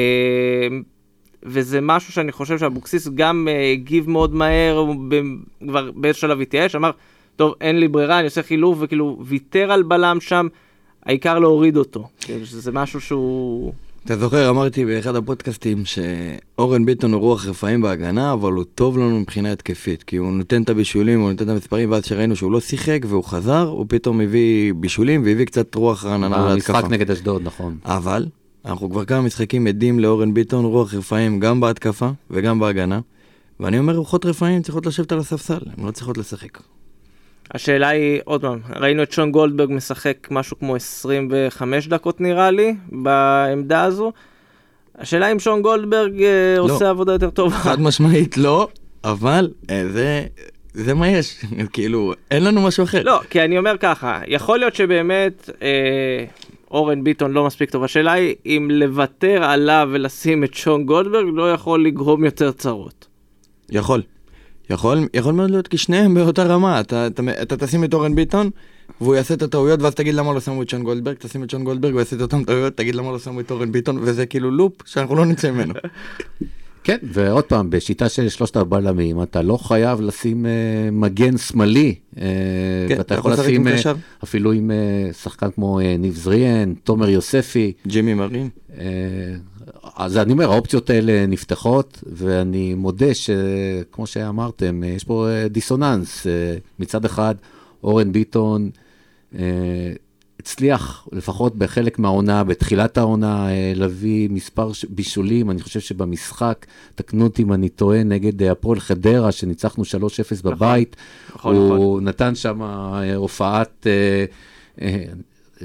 וזה משהו שאני חושב שאבוקסיס גם אה, הגיב מאוד מהר, כבר באיזה שלב התייאש, אמר, טוב, אין לי ברירה, אני עושה חילוף, וכאילו ויתר על בלם שם, העיקר להוריד אותו. כאילו, זה משהו שהוא... אתה זוכר, אמרתי באחד הפודקאסטים שאורן ביטון הוא רוח רפאים בהגנה, אבל הוא טוב לנו מבחינה התקפית, כי הוא נותן את הבישולים, הוא נותן את המספרים, ואז שראינו שהוא לא שיחק והוא חזר, הוא פתאום הביא בישולים והביא קצת רוח רעננה להתקפה. במשחק נגד אשדוד, נכון. אבל, אנחנו כבר כמה משחקים עדים לאורן ביטון, רוח רפאים גם בהתקפה וגם בהגנה, ואני אומר, רוחות רפאים צריכות לשבת על הספסל, הן לא צריכות לשחק. השאלה היא, עוד פעם, ראינו את שון גולדברג משחק משהו כמו 25 דקות נראה לי, בעמדה הזו. השאלה אם שון גולדברג אה, לא. עושה עבודה יותר טובה. חד משמעית לא, אבל אה, זה, זה מה יש, כאילו, אין לנו משהו אחר. לא, כי אני אומר ככה, יכול להיות שבאמת אה, אורן ביטון לא מספיק טוב. השאלה היא אם לוותר עליו ולשים את שון גולדברג לא יכול לגרום יותר צרות. יכול. יכול, יכול מאוד להיות כי שניהם באותה רמה, אתה, אתה, אתה תשים את אורן ביטון והוא יעשה את הטעויות ואז תגיד למה לא שמו את שון גולדברג, תשים את שון גולדברג והוא יעשה את אותן טעויות, תגיד למה לא שמו את אורן ביטון וזה כאילו לופ שאנחנו לא נצא ממנו. כן, ועוד פעם, בשיטה של שלושת הבלמים, אתה לא חייב לשים uh, מגן שמאלי, uh, כן, ואתה יכול לשים uh, אפילו עם uh, שחקן כמו uh, ניב זריאן, תומר יוספי. ג'ימי מרין. Uh, אז אני אומר, האופציות האלה נפתחות, ואני מודה שכמו שאמרתם, יש פה דיסוננס. מצד אחד, אורן ביטון הצליח, לפחות בחלק מהעונה, בתחילת העונה, להביא מספר בישולים. אני חושב שבמשחק, תקנו אותי אם אני טועה, נגד הפועל חדרה, שניצחנו 3-0 נכון, בבית, נכון, הוא נכון. נתן שם הופעת...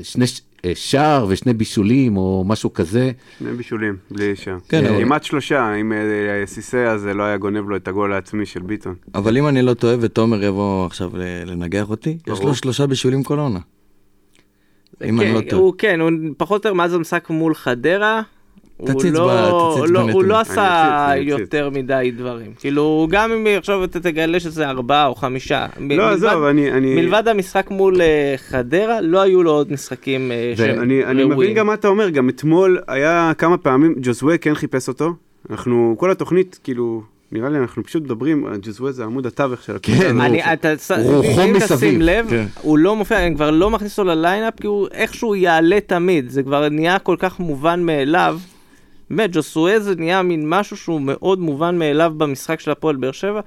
שני, אה, שער ושני בישולים או משהו כזה. שני בישולים, בלי שער. כן, אבל... כמעט שלושה, אם אה, סיסא אז לא היה גונב לו את הגול העצמי של ביטון. אבל אם אני לא טועה ותומר יבוא עכשיו לנגח אותי, יש לו שלושה בישולים כל העונה. אם אני לא טועה. הוא כן, הוא פחות או יותר מאז המשחק מול חדרה, תציץ לא, בנתונים. לא, הוא לא עשה יותר מדי דברים. כאילו, גם אם עכשיו אתה תגלה שזה ארבעה או חמישה. לא, עזוב, אני, אני... מלבד המשחק מול uh, חדרה, לא היו לו עוד משחקים uh, שהם ראויים. אני מבין גם מה אתה אומר, גם אתמול היה כמה פעמים, ג'וזווה כן חיפש אותו. אנחנו, כל התוכנית, כאילו, נראה לי אנחנו פשוט מדברים, ג'וזווה זה עמוד התווך של הקבוצה. כן, אני, אתה, רוחו מסביב. אם תשים לב, כן. הוא לא מופיע, אני כבר לא מכניס אותו לליינאפ, כי הוא איכשהו יעלה תמיד, זה כבר נהיה כל כך מובן מאליו. באמת, ג'וסואל זה נהיה מין משהו שהוא מאוד מובן מאליו במשחק של הפועל באר שבע,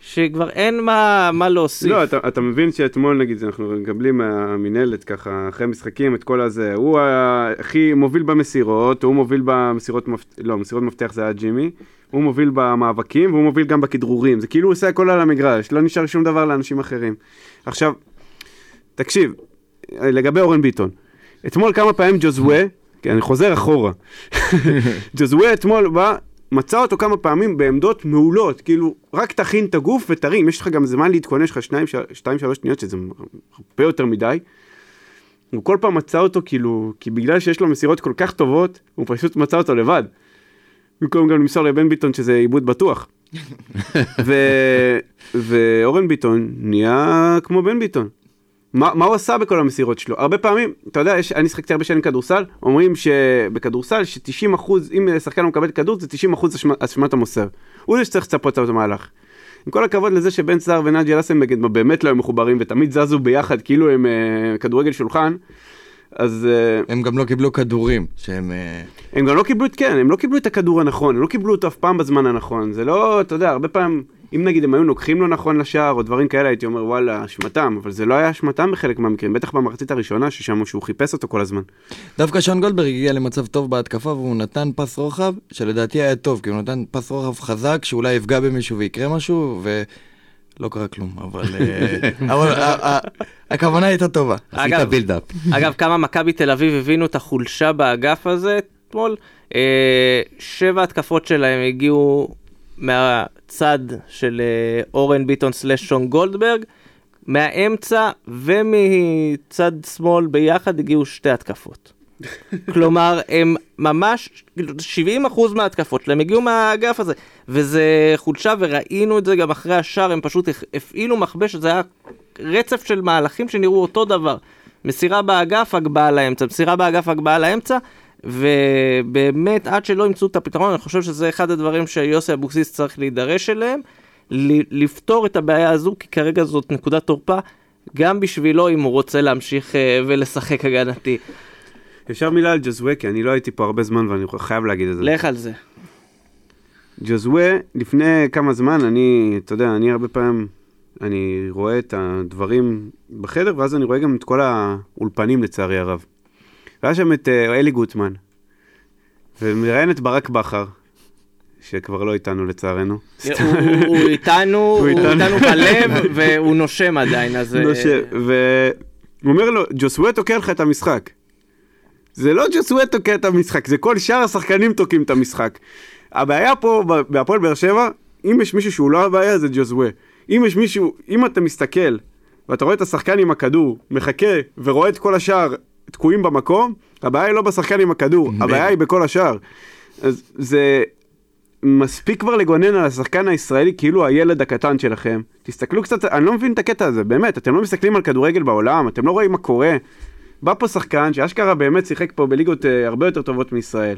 שכבר אין מה, מה להוסיף. לא, אתה, אתה מבין שאתמול נגיד, אנחנו מקבלים מהמינהלת ככה, אחרי משחקים, את כל הזה, הוא הכי מוביל במסירות, הוא מוביל במסירות, מפתח, לא, מסירות מפתח זה היה ג'ימי, הוא מוביל במאבקים והוא מוביל גם בכדרורים, זה כאילו הוא עושה הכל על המגרש, לא נשאר שום דבר לאנשים אחרים. עכשיו, תקשיב, לגבי אורן ביטון, אתמול כמה פעמים ג'וזווה, כי אני חוזר אחורה. ג'זווה אתמול בא, מצא אותו כמה פעמים בעמדות מעולות, כאילו, רק תכין את הגוף ותרים, יש לך גם זמן להתכונן, יש לך שניים, שתיים, שלוש שניות, שזה הרבה יותר מדי. הוא כל פעם מצא אותו כאילו, כי בגלל שיש לו מסירות כל כך טובות, הוא פשוט מצא אותו לבד. במקום גם למסור לבן ביטון שזה עיבוד בטוח. ו... ואורן ביטון נהיה כמו בן ביטון. מה, מה הוא עשה בכל המסירות שלו? הרבה פעמים, אתה יודע, יש, אני שחקתי הרבה שנים כדורסל, אומרים שבכדורסל ש-90 אחוז, אם שחקן לא מקבל כדור זה 90 אחוז אשמת המוסר. הוא זה שצריך לצפות את המהלך. עם כל הכבוד לזה שבן סער ונג'י אלסנבגד באמת לא היו מחוברים ותמיד זזו ביחד כאילו הם uh, כדורגל שולחן. אז... Uh, הם גם לא קיבלו כדורים, שהם... Uh... הם גם לא קיבלו את, כן, הם לא קיבלו את הכדור הנכון, הם לא קיבלו אותו אף פעם בזמן הנכון. זה לא, אתה יודע, הרבה פעמים... אם נגיד הם היו נוקחים לו נכון לשער או דברים כאלה, הייתי אומר וואלה, אשמתם, אבל זה לא היה אשמתם בחלק מהמקרים, בטח במחצית הראשונה ששם שהוא חיפש אותו כל הזמן. דווקא שון גולדברג הגיע למצב טוב בהתקפה והוא נתן פס רוחב, שלדעתי היה טוב, כי הוא נתן פס רוחב חזק, שאולי יפגע במישהו ויקרה משהו, ולא קרה כלום, אבל, אה, אבל הכוונה הייתה טובה. עשית בילדאפ. אגב, כמה מכבי תל אביב הבינו את החולשה באגף הזה אתמול, אה, שבע התקפות שלהם הגיעו מהצד של אה, אורן ביטון סלש שון גולדברג, מהאמצע ומצד שמאל ביחד הגיעו שתי התקפות. כלומר, הם ממש, 70% מההתקפות שלהם הגיעו מהאגף הזה, וזה חולשה, וראינו את זה גם אחרי השאר, הם פשוט הפעילו מכבש, זה היה רצף של מהלכים שנראו אותו דבר. מסירה באגף, הגבהה לאמצע, מסירה באגף, הגבהה לאמצע, ובאמת, עד שלא ימצאו את הפתרון, אני חושב שזה אחד הדברים שיוסי אבוקסיס צריך להידרש אליהם, לפתור את הבעיה הזו, כי כרגע זאת נקודת תורפה, גם בשבילו אם הוא רוצה להמשיך uh, ולשחק הגנתי. אפשר מילה על ג'זווה, כי אני לא הייתי פה הרבה זמן ואני חייב להגיד את זה. לך על זה. ג'זווה, לפני כמה זמן, אני, אתה יודע, אני הרבה פעמים, אני רואה את הדברים בחדר, ואז אני רואה גם את כל האולפנים לצערי הרב. והיה שם את uh, אלי גוטמן, ומראיין את ברק בכר, שכבר לא איתנו לצערנו. הוא איתנו, הוא איתנו בלב, והוא נושם עדיין, אז... נושם, והוא אומר לו, ג'וסווה תוקע לך את המשחק. זה לא ג'וסווה תוקע את המשחק, זה כל שאר השחקנים תוקעים את המשחק. הבעיה פה בהפועל באר שבע, אם יש מישהו שהוא לא הבעיה זה ג'וזווה. אם יש מישהו, אם אתה מסתכל ואתה רואה את השחקן עם הכדור, מחכה ורואה את כל השאר תקועים במקום, הבעיה היא לא בשחקן עם הכדור, הבעיה היא בכל השאר. אז זה מספיק כבר לגונן על השחקן הישראלי כאילו הילד הקטן שלכם. תסתכלו קצת, אני לא מבין את הקטע הזה, באמת, אתם לא מסתכלים על כדורגל בעולם, אתם לא רואים מה קורה. בא פה שחקן שאשכרה באמת שיחק פה בליגות אה, הרבה יותר טובות מישראל.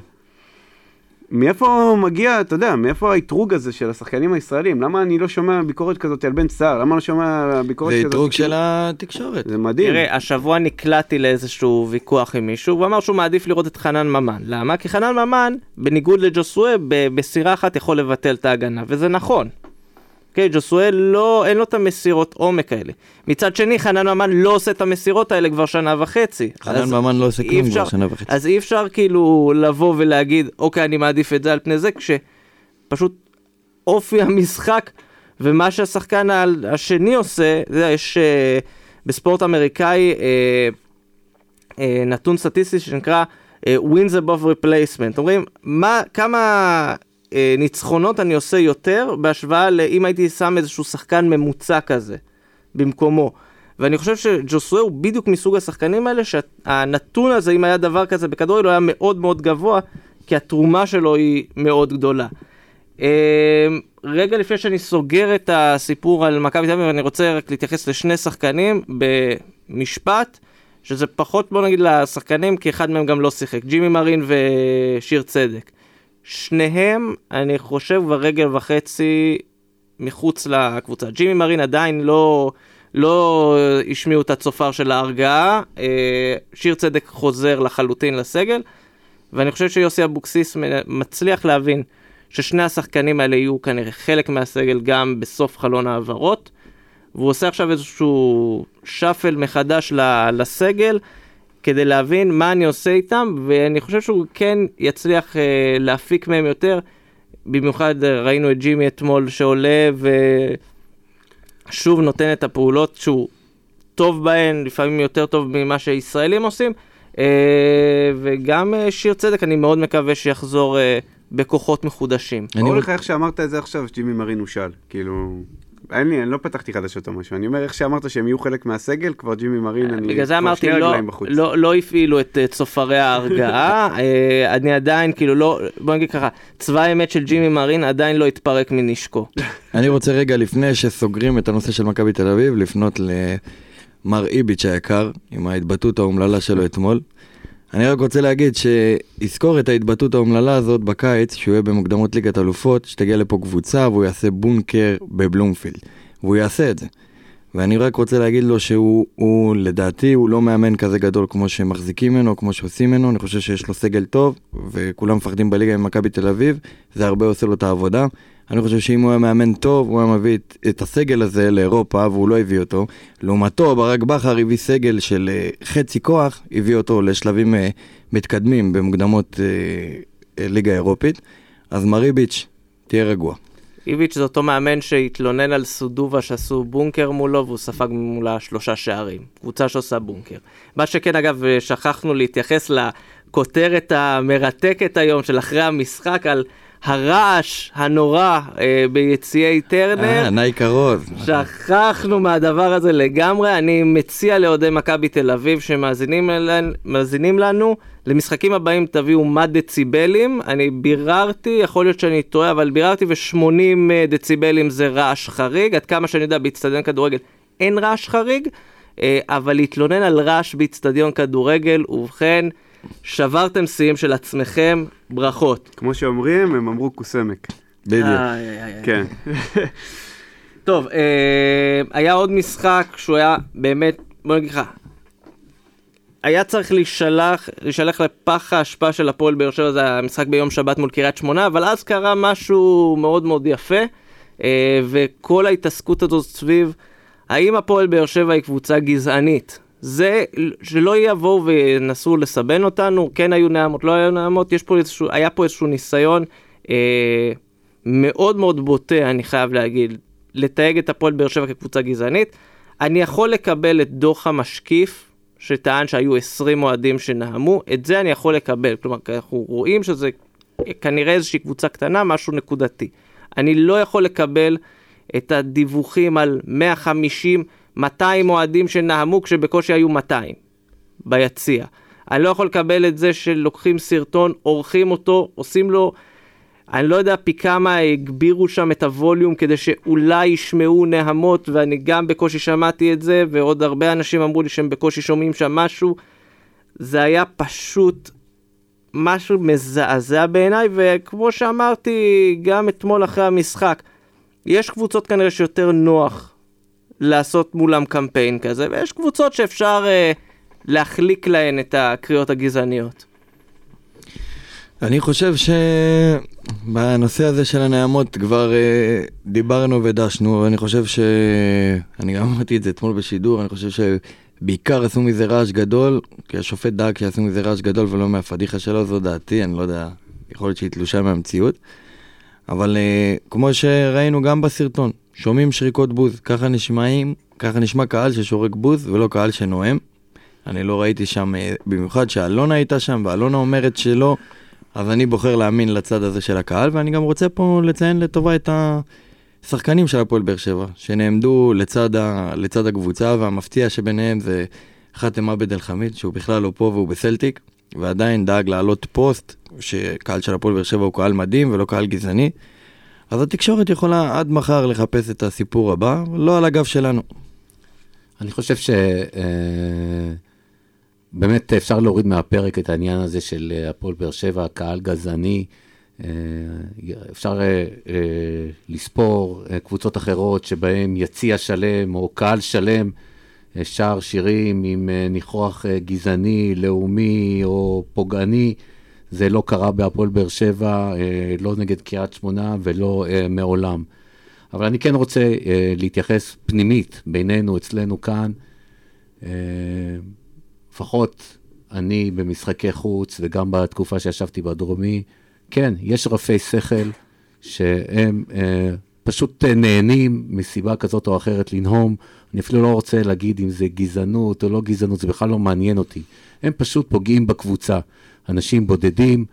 מאיפה מגיע, אתה יודע, מאיפה האתרוג הזה של השחקנים הישראלים? למה אני לא שומע ביקורת כזאת על בן סער? למה אני לא שומע ביקורת כזאת? זה אתרוג של התקשורת. זה מדהים. תראה, השבוע נקלעתי לאיזשהו ויכוח עם מישהו, והוא אמר שהוא מעדיף לראות את חנן ממן. למה? כי חנן ממן, בניגוד לג'וסווה, בסירה אחת יכול לבטל את ההגנה, וזה נכון. כן, ג'וסואל לא, אין לו את המסירות עומק האלה. מצד שני, חנן ממן לא עושה את המסירות האלה כבר שנה וחצי. חנן ממן לא עושה כלום כבר שנה וחצי. אז אי אפשר כאילו לבוא ולהגיד, אוקיי, אני מעדיף את זה על פני זה, כשפשוט אופי המשחק ומה שהשחקן השני עושה, זה יש uh, בספורט אמריקאי uh, uh, נתון סטטיסטי שנקרא uh, wins above replacement. אומרים, מה, כמה אה, ניצחונות אני עושה יותר בהשוואה לאם הייתי שם איזשהו שחקן ממוצע כזה במקומו. ואני חושב שג'וסווה הוא בדיוק מסוג השחקנים האלה שהנתון הזה, אם היה דבר כזה בכדורגל, הוא היה מאוד מאוד גבוה, כי התרומה שלו היא מאוד גדולה. אה, רגע לפני שאני סוגר את הסיפור על מכבי תל אביב, אני רוצה רק להתייחס לשני שחקנים במשפט, שזה פחות בוא נגיד לשחקנים, כי אחד מהם גם לא שיחק, ג'ימי מרין ושיר צדק. שניהם, אני חושב, כבר רגל וחצי מחוץ לקבוצה. ג'ימי מרין עדיין לא, לא השמיעו את הצופר של ההרגעה, אה, שיר צדק חוזר לחלוטין לסגל, ואני חושב שיוסי אבוקסיס מצליח להבין ששני השחקנים האלה יהיו כנראה חלק מהסגל גם בסוף חלון העברות, והוא עושה עכשיו איזשהו שאפל מחדש לסגל. כדי להבין מה אני עושה איתם, ואני חושב שהוא כן יצליח אה, להפיק מהם יותר. במיוחד אה, ראינו את ג'ימי אתמול שעולה ושוב נותן את הפעולות שהוא טוב בהן, לפעמים יותר טוב ממה שישראלים עושים. אה, וגם אה, שיר צדק, אני מאוד מקווה שיחזור אה, בכוחות מחודשים. אני אומר לך איך שאמרת את זה עכשיו, שג'ימי מרין הוא שאל, כאילו... אין לי, אני לא פתחתי חדשות או משהו, אני אומר איך שאמרת שהם יהיו חלק מהסגל, כבר ג'ימי מרין, אני בגלל זה אמרתי, לא, לא, לא הפעילו את uh, צופרי ההרגעה, uh, אני עדיין, כאילו לא, בוא נגיד ככה, צבא האמת של ג'ימי מרין עדיין לא התפרק מנשקו. אני רוצה רגע לפני שסוגרים את הנושא של מכבי תל אביב, לפנות למר איביץ' היקר, עם ההתבטאות האומללה שלו אתמול. אני רק רוצה להגיד שיזכור את ההתבטאות האומללה הזאת בקיץ, שהוא יהיה במוקדמות ליגת אלופות, שתגיע לפה קבוצה והוא יעשה בונקר בבלומפילד. והוא יעשה את זה. ואני רק רוצה להגיד לו שהוא, הוא, לדעתי, הוא לא מאמן כזה גדול כמו שמחזיקים ממנו, כמו שעושים ממנו, אני חושב שיש לו סגל טוב, וכולם מפחדים בליגה ממכבי תל אביב, זה הרבה עושה לו את העבודה. אני חושב שאם הוא היה מאמן טוב, הוא היה מביא את, את הסגל הזה לאירופה, והוא לא הביא אותו. לעומתו, ברק בכר הביא סגל של uh, חצי כוח, הביא אותו לשלבים uh, מתקדמים במוקדמות uh, ליגה אירופית. אז מריביץ', תהיה רגוע. איביץ' זה אותו מאמן שהתלונן על סודובה שעשו בונקר מולו והוא ספג מולה שלושה שערים. קבוצה שעושה בונקר. מה שכן, אגב, שכחנו להתייחס לכותרת המרתקת היום של אחרי המשחק על הרעש הנורא אה, ביציעי טרנר. אה, נייקה רוז. שכחנו מהדבר הזה לגמרי. אני מציע לאוהדי מכבי תל אביב שמאזינים לנו, למשחקים הבאים תביאו מה דציבלים. אני ביררתי, יכול להיות שאני טועה, אבל ביררתי ו-80 אה, דציבלים זה רעש חריג. עד כמה שאני יודע, באיצטדיון כדורגל אין רעש חריג, אה, אבל להתלונן על רעש באיצטדיון כדורגל, ובכן... שברתם שיאים של עצמכם, ברכות. כמו שאומרים, הם אמרו קוסמק. בדיוק. כן. טוב, אה, היה עוד משחק שהוא היה באמת, בוא נגיד לך, היה צריך להישלח, להישלח לפח האשפה של הפועל באר שבע, זה המשחק ביום שבת מול קריית שמונה, אבל אז קרה משהו מאוד מאוד יפה, אה, וכל ההתעסקות הזאת סביב, האם הפועל באר שבע היא קבוצה גזענית? זה שלא יבואו וינסו לסבן אותנו, כן היו נעמות, לא היו נעמות, יש פה איזשהו, היה פה איזשהו ניסיון אה, מאוד מאוד בוטה, אני חייב להגיד, לתייג את הפועל באר שבע כקבוצה גזענית. אני יכול לקבל את דוח המשקיף, שטען שהיו 20 אוהדים שנאמו, את זה אני יכול לקבל. כלומר, אנחנו רואים שזה כנראה איזושהי קבוצה קטנה, משהו נקודתי. אני לא יכול לקבל את הדיווחים על 150, 200 אוהדים שנאמו כשבקושי היו 200 ביציע. אני לא יכול לקבל את זה שלוקחים סרטון, עורכים אותו, עושים לו אני לא יודע פי כמה הגבירו שם את הווליום כדי שאולי ישמעו נהמות, ואני גם בקושי שמעתי את זה, ועוד הרבה אנשים אמרו לי שהם בקושי שומעים שם משהו. זה היה פשוט משהו מזעזע בעיניי, וכמו שאמרתי גם אתמול אחרי המשחק, יש קבוצות כנראה שיותר נוח לעשות מולם קמפיין כזה, ויש קבוצות שאפשר אה, להחליק להן את הקריאות הגזעניות. אני חושב שבנושא הזה של הנעמות כבר uh, דיברנו ודשנו, אני חושב ש... אני גם אמרתי את זה אתמול בשידור, אני חושב שבעיקר עשו מזה רעש גדול, כי השופט דאג שיעשו מזה רעש גדול ולא מהפדיחה שלו, זו דעתי, אני לא יודע, יכול להיות שהיא תלושה מהמציאות. אבל uh, כמו שראינו גם בסרטון, שומעים שריקות בוז, ככה נשמעים, ככה נשמע קהל ששורק בוז ולא קהל שנואם. אני לא ראיתי שם, אה, במיוחד שאלונה הייתה שם, ואלונה אומרת שלא. אז אני בוחר להאמין לצד הזה של הקהל, ואני גם רוצה פה לציין לטובה את השחקנים של הפועל באר שבע, שנעמדו לצד, ה, לצד הקבוצה, והמפתיע שביניהם זה חאתם עבד אל חמיד, שהוא בכלל לא פה והוא בסלטיק, ועדיין דאג להעלות פוסט, שקהל של הפועל באר שבע הוא קהל מדהים ולא קהל גזעני. אז התקשורת יכולה עד מחר לחפש את הסיפור הבא, לא על הגב שלנו. אני חושב ש... אה, באמת אפשר להוריד מהפרק את העניין הזה של אה, הפועל באר שבע, קהל גזעני. אה, אפשר לספור קבוצות אחרות שבהן יציע שלם או קהל שלם שר שירים עם ניחוח גזעני, לאומי או פוגעני. זה לא קרה בהפועל באר שבע, לא נגד קריית שמונה ולא מעולם. אבל אני כן רוצה להתייחס פנימית בינינו, אצלנו כאן. לפחות אני במשחקי חוץ וגם בתקופה שישבתי בדרומי, כן, יש רפי שכל שהם אה, פשוט נהנים מסיבה כזאת או אחרת לנהום. אני אפילו לא רוצה להגיד אם זה גזענות או לא גזענות, זה בכלל לא מעניין אותי. הם פשוט פוגעים בקבוצה. אנשים בודדים,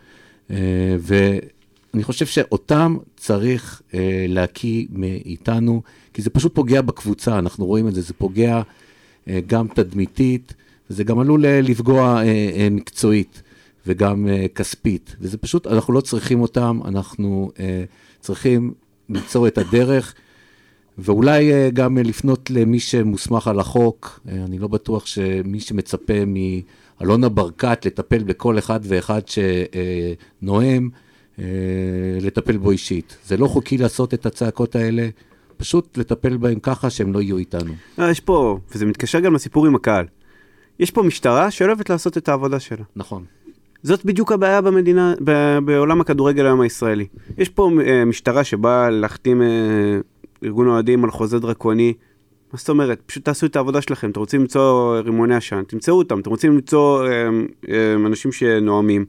אה, ואני חושב שאותם צריך אה, להקיא מאיתנו, כי זה פשוט פוגע בקבוצה, אנחנו רואים את זה, זה פוגע אה, גם תדמיתית. זה גם עלול לפגוע מקצועית וגם כספית, וזה פשוט, אנחנו לא צריכים אותם, אנחנו צריכים ליצור את הדרך, ואולי גם לפנות למי שמוסמך על החוק, אני לא בטוח שמי שמצפה מאלונה ברקת לטפל בכל אחד ואחד שנואם, אה, לטפל בו אישית. זה לא חוקי לעשות את הצעקות האלה. פשוט לטפל בהם ככה שהם לא יהיו איתנו. לא, יש פה, וזה מתקשר גם לסיפור עם הקהל. יש פה משטרה שאוהבת לעשות את העבודה שלה. נכון. זאת בדיוק הבעיה במדינה, ב, בעולם הכדורגל היום הישראלי. יש פה uh, משטרה שבאה להחתים ארגון אוהדים על חוזה דרקוני. מה זאת אומרת? פשוט תעשו את העבודה שלכם. אתם רוצים למצוא רימוני עשן, תמצאו אותם. אתם רוצים למצוא uh, uh, אנשים שנואמים,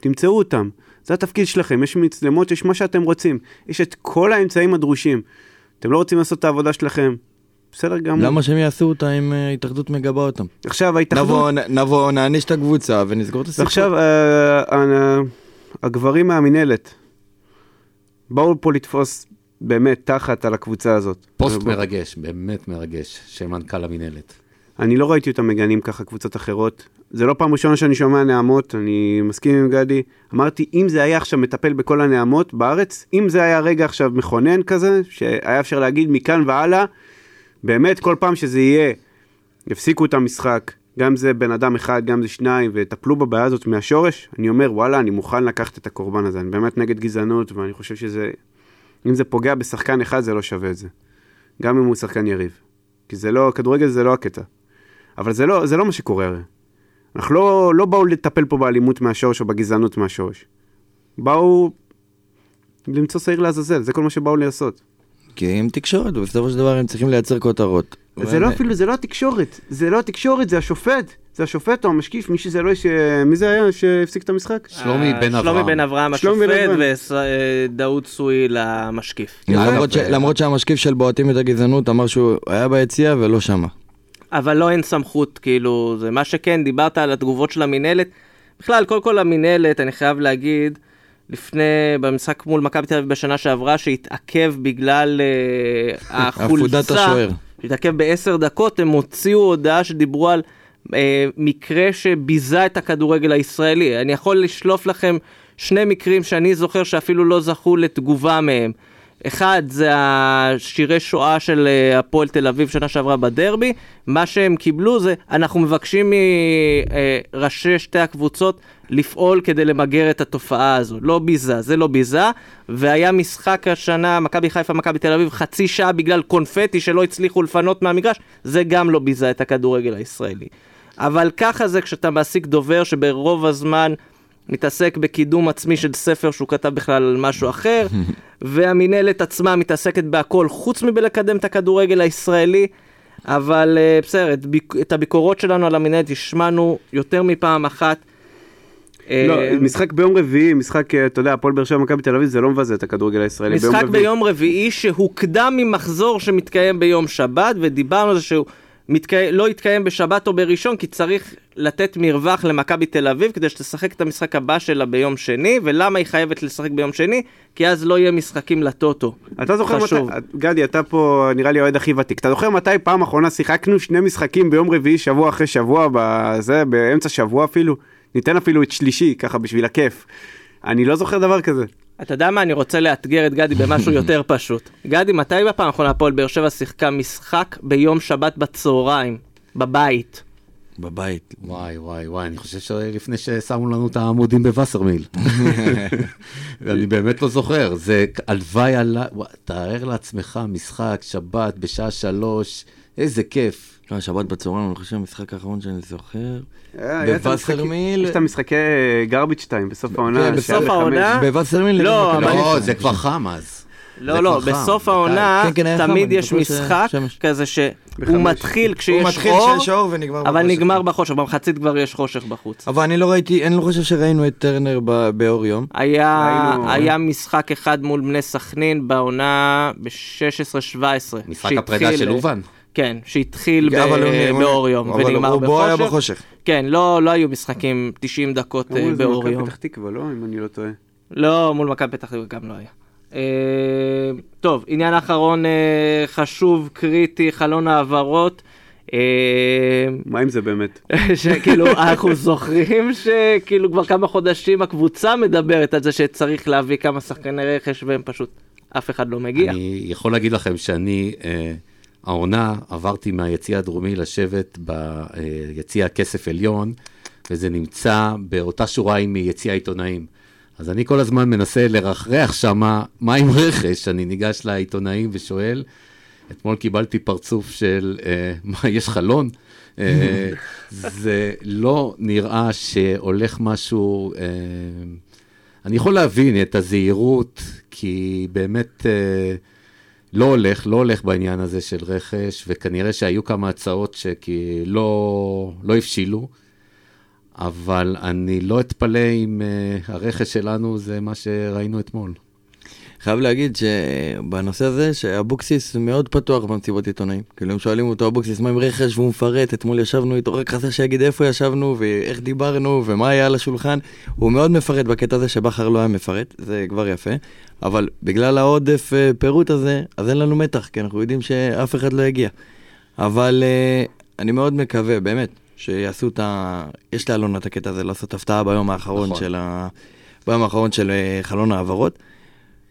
תמצאו אותם. זה התפקיד שלכם. יש מצלמות, יש מה שאתם רוצים. יש את כל האמצעים הדרושים. אתם לא רוצים לעשות את העבודה שלכם, בסדר גמור. למה שהם יעשו אותה אם אה, ההתאחדות מגבה אותם? עכשיו ההתאחדות... נבוא, נבוא, נעניש את הקבוצה ונסגור את הסיפור. עכשיו, אה, אה, הגברים מהמינהלת באו פה לתפוס באמת תחת על הקבוצה הזאת. פוסט מרגש, באמת מרגש, של מנכ"ל המינהלת. אני לא ראיתי אותם מגנים ככה קבוצות אחרות. זה לא פעם ראשונה שאני שומע נעמות, אני מסכים עם גדי. אמרתי, אם זה היה עכשיו מטפל בכל הנעמות בארץ, אם זה היה רגע עכשיו מכונן כזה, שהיה אפשר להגיד מכאן והלאה, באמת כל פעם שזה יהיה, יפסיקו את המשחק, גם זה בן אדם אחד, גם זה שניים, וטפלו בבעיה הזאת מהשורש, אני אומר, וואלה, אני מוכן לקחת את הקורבן הזה, אני באמת נגד גזענות, ואני חושב שזה, אם זה פוגע בשחקן אחד, זה לא שווה את זה. גם אם הוא שחקן יריב. כי זה לא, כדורגל זה לא הקטע. אבל זה לא, זה לא מה שקורה הרי. אנחנו לא, לא באו לטפל פה באלימות מהשורש או בגזענות מהשורש. באו למצוא שעיר לעזאזל, זה כל מה שבאו לעשות. כי הם תקשורת, ובסופו של דבר הם צריכים לייצר כותרות. זה לא אפילו, זה לא התקשורת, זה לא התקשורת, זה השופט. זה השופט או המשקיף, מי שזה לא, ש... מי זה היה שהפסיק את המשחק? שלומי אה, בן אברהם. שלומי בן אברהם השופט אברהם. ודאוד סוי למשקיף. למרות שהמשקיף של בועטים את הגזענות אמר שהוא היה ביציע ולא שמה. אבל לא אין סמכות, כאילו, זה מה שכן, דיברת על התגובות של המינהלת. בכלל, קודם כל המינהלת, אני חייב להגיד, לפני, במשחק מול מכבי תל אביב בשנה שעברה, שהתעכב בגלל אה, החולצה, עפודת השוער. שהתעכב בעשר דקות, הם הוציאו הודעה שדיברו על אה, מקרה שביזה את הכדורגל הישראלי. אני יכול לשלוף לכם שני מקרים שאני זוכר שאפילו לא זכו לתגובה מהם. אחד זה השירי שואה של אה, הפועל תל אביב שנה שעברה בדרבי, מה שהם קיבלו זה, אנחנו מבקשים מראשי שתי הקבוצות לפעול כדי למגר את התופעה הזו. לא ביזה, זה לא ביזה, והיה משחק השנה, מכבי חיפה, מכבי תל אביב, חצי שעה בגלל קונפטי שלא הצליחו לפנות מהמגרש, זה גם לא ביזה את הכדורגל הישראלי. אבל ככה זה כשאתה מעסיק דובר שברוב הזמן מתעסק בקידום עצמי של ספר שהוא כתב בכלל על משהו אחר, והמינהלת עצמה מתעסקת בהכל חוץ מבלקדם את הכדורגל הישראלי. אבל אה, בסדר, את, ביק- את הביקורות שלנו על המינהלת השמענו יותר מפעם אחת. אה, לא, משחק ביום רביעי, משחק, אה, אתה יודע, הפועל באר שבע מכבי תל אביב, זה לא מבזה את הכדורגל הישראלי. משחק רביעי. ביום רביעי שהוקדם ממחזור שמתקיים ביום שבת, ודיברנו על זה שהוא מתקי... לא יתקיים בשבת או בראשון, כי צריך לתת מרווח למכבי תל אביב כדי שתשחק את המשחק הבא שלה ביום שני, ולמה היא חייבת לשחק ביום שני? כי אז לא יהיה משחקים לטוטו. אתה זוכר חשוב. מתי, גדי, אתה פה נראה לי האוהד הכי ותיק. אתה זוכר מתי פעם אחרונה שיחקנו שני משחקים ביום רביעי, שבוע אחרי שבוע, בזה, באמצע שבוע אפילו? ניתן אפילו את שלישי, ככה בשביל הכיף. אני לא זוכר דבר כזה. אתה יודע מה? אני רוצה לאתגר את גדי במשהו יותר פשוט. גדי, מתי בפעם האחרונה הפועל באר שבע שיחקה משחק ביום שבת בצהריים? בבית. בבית. וואי וואי וואי, אני חושב שלפני ששמו לנו את העמודים בווסרמיל. אני באמת לא זוכר, זה הלוואי על... וואי, תאר לעצמך משחק, שבת, בשעה שלוש, איזה כיף. לא, שבת בצהריים, אני חושב המשחק האחרון שאני זוכר. המשחקים- בווסרמיל- יש את המשחקי garbage time בסוף העונה. כן, בסוף. העונה? בווסרמיל. לא, אבל- לא, חיפה. זה כבר חם אז. לא, לא, בסוף. העונה כן, כן, חם, תמיד יש משחק. כזה שהוא. מתחיל כשיש אור, אבל. נגמר בחושך, במחצית כבר יש חושך בחוץ. אבל אני לא ראיתי, אני לא חושב שראינו את טרנר ב- באור יום. היה ראינו- היה משחק אחד מול בני סכנין בעונה ב-16-17. משחק הפרידה של אובן. כן, שהתחיל ב- אבל הוא- באור יום אבל ונגמר הוא בו היה בחושך. בחושך. כן, לא לא היו משחקים 90 דקות אה, באור מכבי יום. פתח תקווה, לא? אם אני לא טועה. לא, מול מכבי פתח תקווה גם לא היה. אה, טוב, עניין אחרון אה, חשוב, קריטי, חלון העברות. מה עם זה באמת? שכאילו אנחנו זוכרים שכאילו כבר כמה חודשים הקבוצה מדברת על זה שצריך להביא כמה שחקני רכש והם פשוט אף אחד לא מגיע. אני יכול להגיד לכם שאני, אה, העונה, עברתי מהיציע הדרומי לשבת ביציע הכסף עליון, וזה נמצא באותה שורה עם יציע העיתונאים. אז אני כל הזמן מנסה לרחרח שמה, מה עם רכש? אני ניגש לעיתונאים ושואל, אתמול קיבלתי פרצוף של, אה, מה, יש חלון? אה, זה לא נראה שהולך משהו... אה, אני יכול להבין את הזהירות, כי באמת אה, לא הולך, לא הולך בעניין הזה של רכש, וכנראה שהיו כמה הצעות שלא לא הבשילו, אבל אני לא אתפלא אם אה, הרכש שלנו זה מה שראינו אתמול. חייב להגיד שבנושא הזה שאבוקסיס מאוד פתוח במסיבות עיתונאים. כאילו הם שואלים אותו אבוקסיס מה עם רכש והוא מפרט, אתמול ישבנו איתו, רק חסר שיגיד איפה ישבנו ואיך דיברנו ומה היה על השולחן. הוא מאוד מפרט בקטע הזה שבכר לא היה מפרט, זה כבר יפה. אבל בגלל העודף אה, פירוט הזה, אז אין לנו מתח, כי אנחנו יודעים שאף אחד לא יגיע. אבל אה, אני מאוד מקווה, באמת, שיעשו את ה... יש לאלונה את הקטע הזה לעשות הפתעה ביום האחרון נכון. של ה... ביום האחרון של אה, חלון העברות.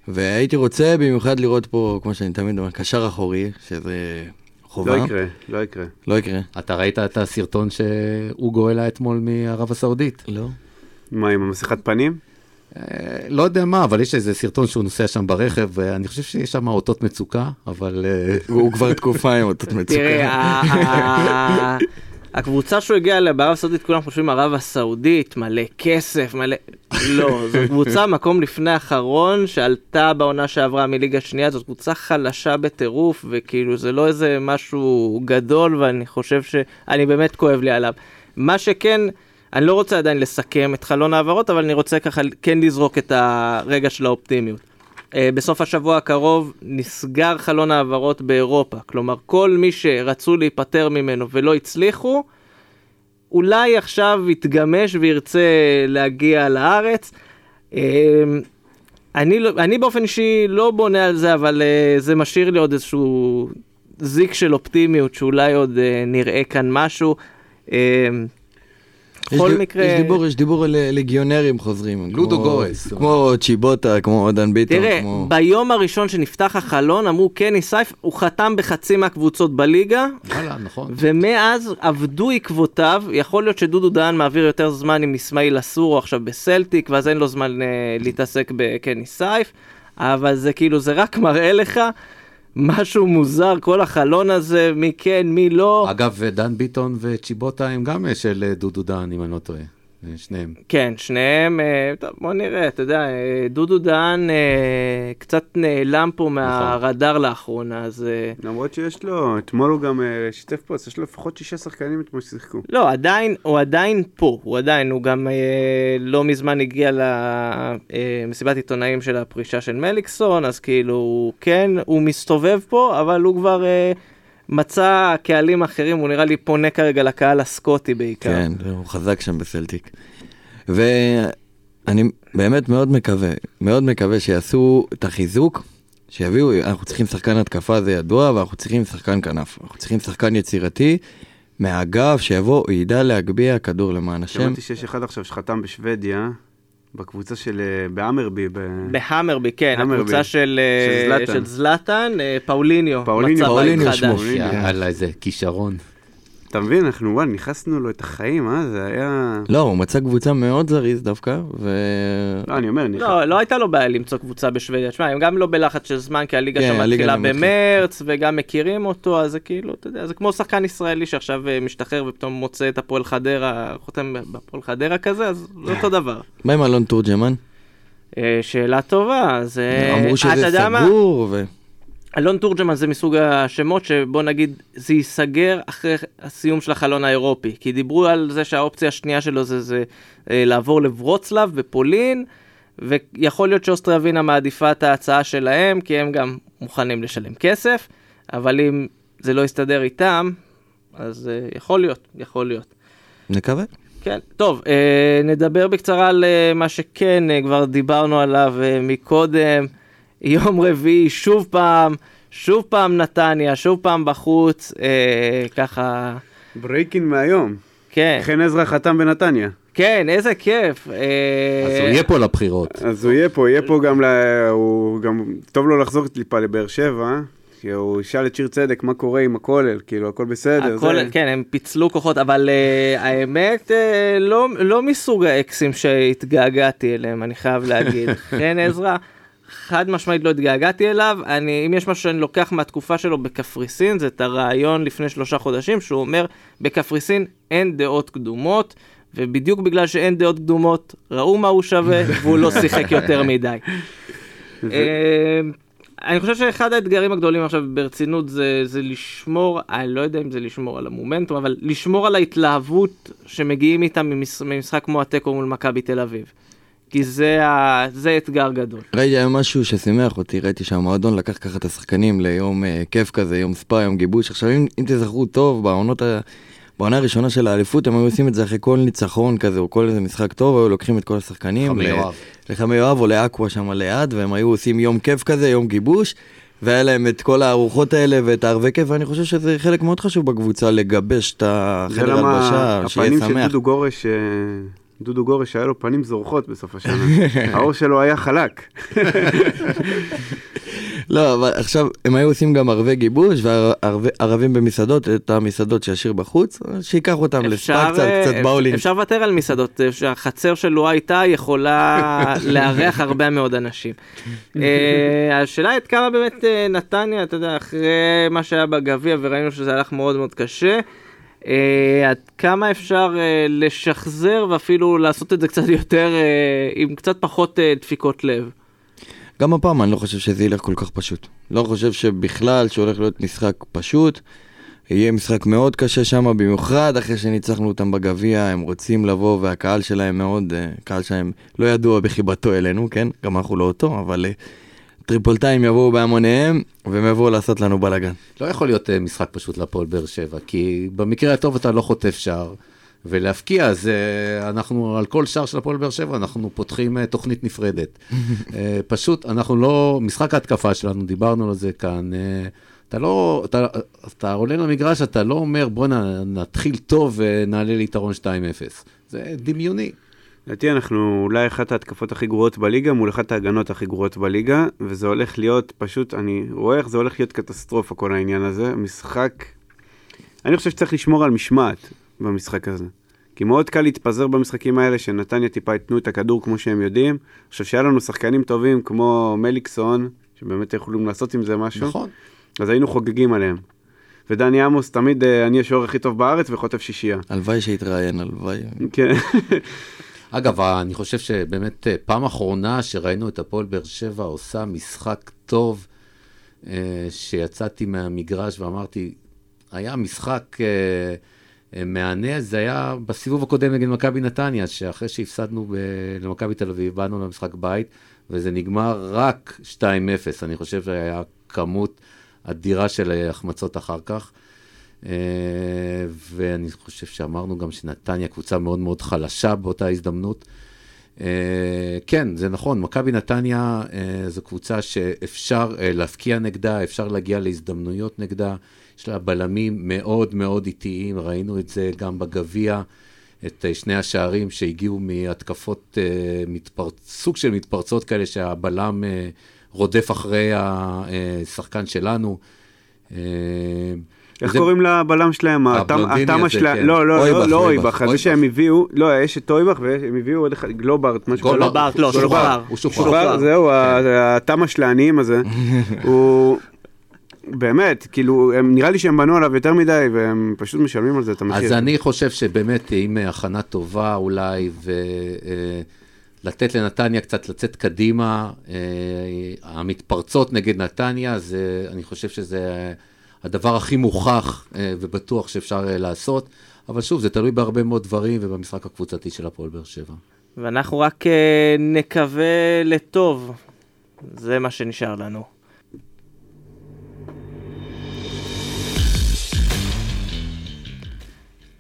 והייתי רוצה במיוחד לראות פה, כמו שאני תמיד אומר, קשר אחורי, שזה חובה. לא יקרה, לא יקרה. לא יקרה. אתה ראית את הסרטון שאוגו העלה אתמול מערב הסעודית? לא. מה, עם המסכת פנים? אה, לא יודע מה, אבל יש איזה סרטון שהוא נוסע שם ברכב, ואני חושב שיש שם אותות מצוקה, אבל... אה, הוא כבר תקופה עם אותות מצוקה. תראה, ה- ה- הקבוצה שהוא הגיע אליה בערב הסעודית, כולם חושבים ערב הסעודית, מלא כסף, מלא... לא, זו קבוצה מקום לפני האחרון, שעלתה בעונה שעברה מליגה שנייה, זאת קבוצה חלשה בטירוף, וכאילו זה לא איזה משהו גדול, ואני חושב ש... אני באמת כואב לי עליו. מה שכן, אני לא רוצה עדיין לסכם את חלון העברות, אבל אני רוצה ככה כן לזרוק את הרגע של האופטימיות. Uh, בסוף השבוע הקרוב נסגר חלון העברות באירופה. כלומר, כל מי שרצו להיפטר ממנו ולא הצליחו, אולי עכשיו יתגמש וירצה להגיע לארץ. Uh, אני, לא, אני באופן אישי לא בונה על זה, אבל uh, זה משאיר לי עוד איזשהו זיק של אופטימיות, שאולי עוד נראה כאן משהו. בכל מקרה... יש דיבור, יש דיבור על לגיונרים חוזרים. לודו גורס. כמו צ'יבוטה, כמו עודן ביטון. תראה, כמו... ביום הראשון שנפתח החלון אמרו קני סייף, הוא חתם בחצי מהקבוצות בליגה. וואלה, נכון. ומאז עבדו עקבותיו, יכול להיות שדודו דהן מעביר יותר זמן עם אסמאעיל אסורו עכשיו בסלטיק, ואז אין לו זמן uh, להתעסק בקני סייף, אבל זה כאילו, זה רק מראה לך. משהו מוזר, כל החלון הזה, מי כן, מי לא. אגב, דן ביטון וצ'יבוטה הם גם של דודו דן, אם אני לא טועה. שניהם. כן, שניהם, אה, טוב, בוא נראה, אתה יודע, אה, דודו דהן אה, קצת נעלם פה נכון. מהרדאר לאחרונה, אז... למרות שיש לו, אתמול הוא גם שיתף פה, אז יש לו לפחות שישה שחקנים אתמול ששיחקו. לא, עדיין, הוא עדיין פה, הוא עדיין, הוא גם לא מזמן הגיע למסיבת עיתונאים של הפרישה של מליקסון, אז כאילו, כן, הוא מסתובב פה, אבל הוא כבר... מצא קהלים אחרים, הוא נראה לי פונה כרגע לקהל הסקוטי בעיקר. כן, הוא חזק שם בסלטיק. ואני באמת מאוד מקווה, מאוד מקווה שיעשו את החיזוק, שיביאו, אנחנו צריכים שחקן התקפה, זה ידוע, ואנחנו צריכים שחקן כנף. אנחנו צריכים שחקן יצירתי. מהאגף שיבוא, ידע להגביה כדור למען השם. שמעתי שיש אחד עכשיו שחתם בשוודיה, בקבוצה של, אה, בהמרבי. בהמרבי, כן, הקבוצה של, אה, של זלאטן, אה, פאוליניו. פאוליניו, פאוליניו שמו. יאללה, איזה כישרון. אתה מבין, אנחנו וואי, נכנסנו לו את החיים, אה? זה היה... לא, הוא מצא קבוצה מאוד זריז דווקא, ו... לא, אני אומר, לא, לא הייתה לו בעיה למצוא קבוצה בשוודיה. תשמע, הם גם לא בלחץ של זמן, כי הליגה כן, שם מתחילה במרץ, וגם מכירים אותו, אז זה כאילו, אתה יודע, זה כמו שחקן ישראלי שעכשיו אה, משתחרר ופתאום מוצא את הפועל חדרה, חותם בפועל חדרה כזה, אז זה אותו דבר. מה עם אלון תורג'מן? אה, שאלה טובה, זה... אמרו שזה סגור, ו... אלון תורג'מן זה מסוג השמות שבוא נגיד זה ייסגר אחרי הסיום של החלון האירופי כי דיברו על זה שהאופציה השנייה שלו זה, זה אה, לעבור לברוצלב בפולין ויכול להיות שאוסטריה ווינה מעדיפה את ההצעה שלהם כי הם גם מוכנים לשלם כסף אבל אם זה לא יסתדר איתם אז אה, יכול להיות יכול להיות. נקווה. כן, טוב, אה, נדבר בקצרה על אה, מה שכן, אה, כבר דיברנו עליו אה, מקודם. יום רביעי, שוב פעם, שוב פעם נתניה, שוב פעם בחוץ, אה, ככה... breaking מהיום. כן. חן עזרא חתם בנתניה. כן, איזה כיף. אה... אז הוא יהיה פה לבחירות. אז הוא יהיה פה, יהיה פה גם, ל... הוא גם, טוב לו לחזור טיפה לבאר שבע. כי הוא ישאל את שיר צדק מה קורה עם הכולל, כאילו הכל בסדר. הכל, זה... כן, הם פיצלו כוחות, אבל uh, האמת, uh, לא, לא מסוג האקסים שהתגעגעתי אליהם, אני חייב להגיד. חן עזרא, חד משמעית לא התגעגעתי אליו, אני, אם יש משהו שאני לוקח מהתקופה שלו בקפריסין, זה את הרעיון לפני שלושה חודשים, שהוא אומר, בקפריסין אין דעות קדומות, ובדיוק בגלל שאין דעות קדומות, ראו מה הוא שווה, והוא לא שיחק יותר מדי. אה, אני חושב שאחד האתגרים הגדולים עכשיו ברצינות זה, זה לשמור, אני לא יודע אם זה לשמור על המומנטום, אבל לשמור על ההתלהבות שמגיעים איתם ממשחק כמו התיקו מול מכבי תל אביב. כי זה, ה... זה אתגר גדול. ראיתי היום משהו ששימח אותי, ראיתי שהמועדון לקח ככה את השחקנים ליום uh, כיף כזה, יום ספא, יום גיבוש. עכשיו אם, אם תזכרו טוב, בעונות ה... בעונה הראשונה של האליפות הם היו עושים את זה אחרי כל ניצחון כזה או כל איזה משחק טוב, היו לוקחים את כל השחקנים. חמי יואב. לחמי יואב או לאקווה שם ליד, והם היו עושים יום כיף כזה, יום גיבוש. והיה להם את כל הארוחות האלה ואת הערבי כיף, ואני חושב שזה חלק מאוד חשוב בקבוצה לגבש את החדר הלבשה, שיהיה שמח. הפנים של דודו גורש אה, דודו גורש היה לו פנים זורחות בסוף השנה, העור שלו היה חלק. לא, אבל עכשיו, הם היו עושים גם ערבי גיבוש וערבים במסעדות, את המסעדות שישאיר בחוץ, שייקח אותם לספא קצת, קצת באולינג. אפשר לוותר על מסעדות, החצר של לואי איתה יכולה לארח הרבה מאוד אנשים. אה, השאלה היא כמה באמת אה, נתניה, אתה יודע, אחרי מה שהיה בגביע וראינו שזה הלך מאוד מאוד קשה. אה, עד כמה אפשר אה, לשחזר ואפילו לעשות את זה קצת יותר, אה, עם קצת פחות אה, דפיקות לב. גם הפעם אני לא חושב שזה ילך כל כך פשוט. לא חושב שבכלל שהולך להיות משחק פשוט. יהיה משחק מאוד קשה שם, במיוחד אחרי שניצחנו אותם בגביע, הם רוצים לבוא והקהל שלהם מאוד, אה, קהל שלהם לא ידוע בחיבתו אלינו, כן? גם אנחנו לא אותו, אבל אה, טריפולטאים יבואו בהמוניהם, והם יבואו לעשות לנו בלאגן. לא יכול להיות אה, משחק פשוט לפועל באר שבע, כי במקרה הטוב אתה לא חוטף שער, ולהבקיע, אז אה, אנחנו, על כל שער של הפועל באר שבע, אנחנו פותחים אה, תוכנית נפרדת. פשוט, אנחנו לא, משחק ההתקפה שלנו, דיברנו על זה כאן, אתה לא, אתה, אתה עולה למגרש, אתה לא אומר, בוא נ- נתחיל טוב ונעלה ליתרון 2-0. זה דמיוני. לדעתי אנחנו אולי אחת ההתקפות הכי גרועות בליגה מול אחת ההגנות הכי גרועות בליגה, וזה הולך להיות פשוט, אני רואה איך זה הולך להיות קטסטרופה כל העניין הזה. משחק, אני חושב שצריך לשמור על משמעת במשחק הזה. כי מאוד קל להתפזר במשחקים האלה, שנתניה טיפה ייתנו את הכדור כמו שהם יודעים. חושב שהיה לנו שחקנים טובים כמו מליקסון, שבאמת יכולים לעשות עם זה משהו, נכון. אז היינו חוגגים עליהם. ודני עמוס תמיד, אה, אני השוער הכי טוב בארץ וחוטף שישייה. הלוואי שיתראיין, הלוואי. כן. אגב, אני חושב שבאמת אה, פעם אחרונה שראינו את הפועל באר שבע עושה משחק טוב, אה, שיצאתי מהמגרש ואמרתי, היה משחק אה, מהנה, זה היה בסיבוב הקודם נגד מכבי נתניה, שאחרי שהפסדנו ב- למכבי תל אביב, באנו למשחק בית, וזה נגמר רק 2-0. אני חושב שהיה כמות אדירה של החמצות אחר כך. אה, ואני חושב שאמרנו גם שנתניה קבוצה מאוד מאוד חלשה באותה הזדמנות. אה, כן, זה נכון, מכבי נתניה אה, זו קבוצה שאפשר להפקיע נגדה, אפשר להגיע להזדמנויות נגדה. יש לה בלמים מאוד מאוד איטיים, ראינו את זה גם בגביע, את שני השערים שהגיעו מהתקפות. סוג של מתפרצות כאלה שהבלם רודף אחרי השחקן שלנו. אה, איך זה- קוראים לבלם שלהם? התמה שלהם, כן. לא, לא, לא, לא אויבך, אויבך, זה. שהם הביאו, לא, יש את אויבך והם הביאו עוד אחד, גלוברט, משהו כזה. גולדברט, לא, שוחרר. הוא שוחרר. זהו, התמה של העניים הזה, הוא... באמת, כאילו, הם, נראה לי שהם בנו עליו יותר מדי, והם פשוט משלמים על זה את המחיר. אז אני חושב שבאמת, עם הכנה טובה אולי, ולתת לנתניה קצת לצאת קדימה, אה, המתפרצות נגד נתניה, זה, אני חושב שזה הדבר הכי מוכח אה, ובטוח שאפשר אה, לעשות, אבל שוב, זה תלוי בהרבה מאוד דברים ובמשחק הקבוצתי של הפועל באר שבע. ואנחנו רק אה, נקווה לטוב. זה מה שנשאר לנו.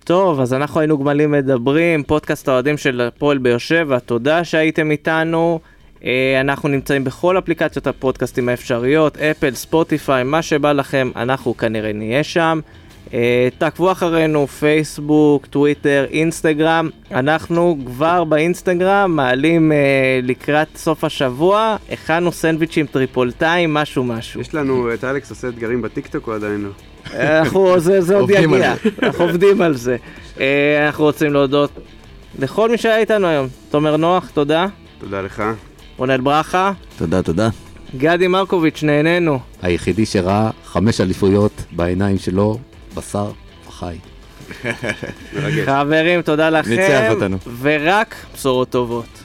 טוב, אז אנחנו היינו גמלים מדברים, פודקאסט האוהדים של הפועל באר שבע, תודה שהייתם איתנו. אה, אנחנו נמצאים בכל אפליקציות הפודקאסטים האפשריות, אפל, ספוטיפיי, מה שבא לכם, אנחנו כנראה נהיה שם. אה, תעקבו אחרינו, פייסבוק, טוויטר, אינסטגרם. אנחנו כבר באינסטגרם מעלים אה, לקראת סוף השבוע, הכנו סנדוויצ'ים טריפוליטאים, משהו משהו. יש לנו את אלכס עושה אתגרים בטיקטוק או עדיין לא? אנחנו, זה, זה עוד יגיע, אנחנו עובדים על זה. אה, אנחנו רוצים להודות לכל מי שהיה איתנו היום. תומר נוח, תודה. תודה לך. רונל ברכה, תודה, תודה. גדי מרקוביץ', נהנינו. היחידי שראה חמש אליפויות בעיניים שלו, בשר חי. חברים, תודה לכם. ניצח אותנו. ורק בשורות טובות.